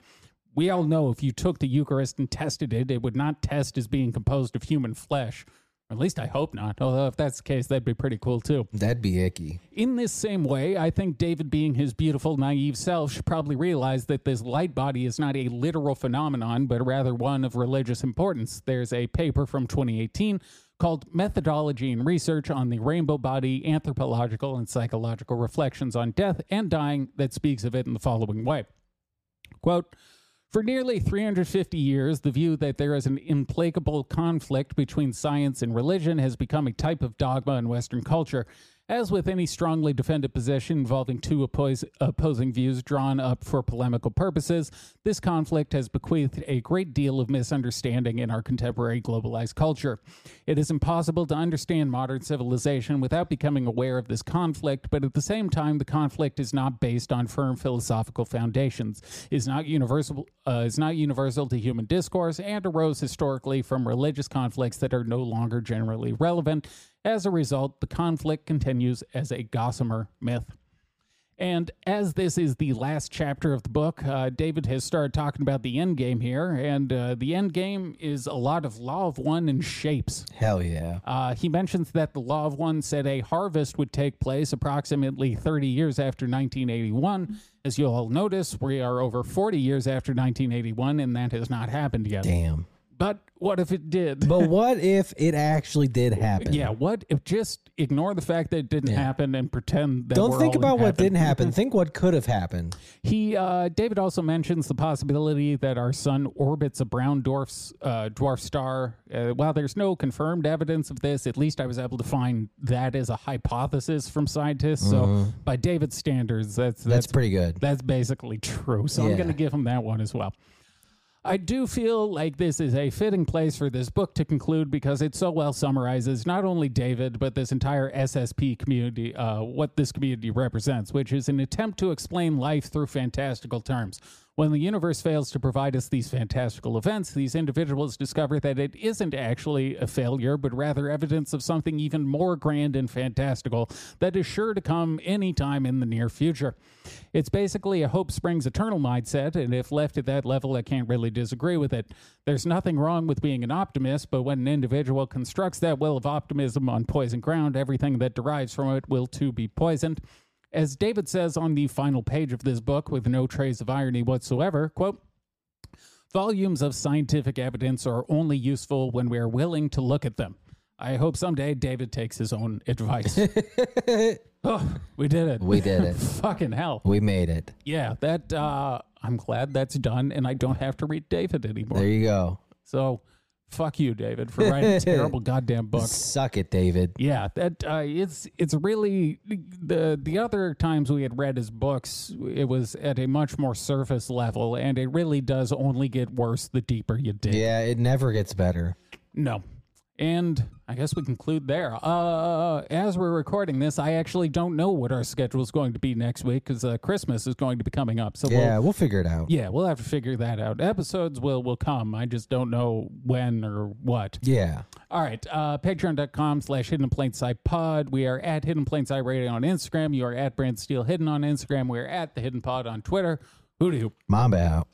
we all know if you took the Eucharist and tested it, it would not test as being composed of human flesh. Or at least I hope not. Although, if that's the case, that'd be pretty cool too. That'd be icky. In this same way, I think David, being his beautiful, naive self, should probably realize that this light body is not a literal phenomenon, but rather one of religious importance. There's a paper from 2018 called Methodology and Research on the Rainbow Body Anthropological and Psychological Reflections on Death and Dying that speaks of it in the following way. Quote, for nearly 350 years, the view that there is an implacable conflict between science and religion has become a type of dogma in Western culture. As with any strongly defended position involving two oppos- opposing views drawn up for polemical purposes, this conflict has bequeathed a great deal of misunderstanding in our contemporary globalized culture. It is impossible to understand modern civilization without becoming aware of this conflict, but at the same time, the conflict is not based on firm philosophical foundations, is not universal, uh, is not universal to human discourse, and arose historically from religious conflicts that are no longer generally relevant. As a result, the conflict continues as a gossamer myth. And as this is the last chapter of the book, uh, David has started talking about the end game here. And uh, the end game is a lot of Law of One and shapes. Hell yeah. Uh, he mentions that the Law of One said a harvest would take place approximately 30 years after 1981. As you'll all notice, we are over 40 years after 1981, and that has not happened yet. Damn. But what if it did? But what if it actually did happen? yeah, what if just ignore the fact that it didn't happen and pretend that Don't we're think all about what didn't happen. Think what could have happened. He uh, David also mentions the possibility that our sun orbits a brown dwarf's uh, dwarf star. Uh, while there's no confirmed evidence of this, at least I was able to find that as a hypothesis from scientists. So by David's standards, that's Mm-hmm. That's, that's pretty good. that's basically true. So I'm Yeah. going to give him that one as well. I do feel like this is a fitting place for this book to conclude because it so well summarizes not only David, but this entire SSP community, uh, what this community represents, which is an attempt to explain life through fantastical terms. When the universe fails to provide us these fantastical events, these individuals discover that it isn't actually a failure, but rather evidence of something even more grand and fantastical that is sure to come anytime in the near future. It's basically a hope springs eternal mindset, and if left at that level, I can't really disagree with it. There's nothing wrong with being an optimist, but when an individual constructs that well of optimism on poison ground, everything that derives from it will too be poisoned. As David says on the final page of this book, with no trace of irony whatsoever, quote, Volumes of scientific evidence are only useful when we are willing to look at them. I hope someday David takes his own advice. oh, we did it. We did it. Fucking hell. We made it. Yeah, that uh I'm glad that's done and I don't have to read David anymore. There you go. so fuck you, David, for writing a terrible goddamn book. Suck it, David. Yeah, that uh, it's it's really the the other times we had read his books, it was at a much more surface level, and it really does only get worse the deeper you dig. Yeah, it never gets better. No. And I guess we conclude there. Uh, as we're recording this, I actually don't know what our schedule is going to be next week because uh, Christmas is going to be coming up. So we'll, Yeah, we'll figure it out. yeah, we'll have to figure that out. Episodes will will come. I just don't know when or what. Yeah. All right. Uh, Patreon.com slash Hidden in Plain Sight Pod. We are at Hidden Plain Sight Radio on Instagram. You are at Brand Steel Hidden on Instagram. We are at The Hidden Pod on Twitter. Who do you? Mamba out.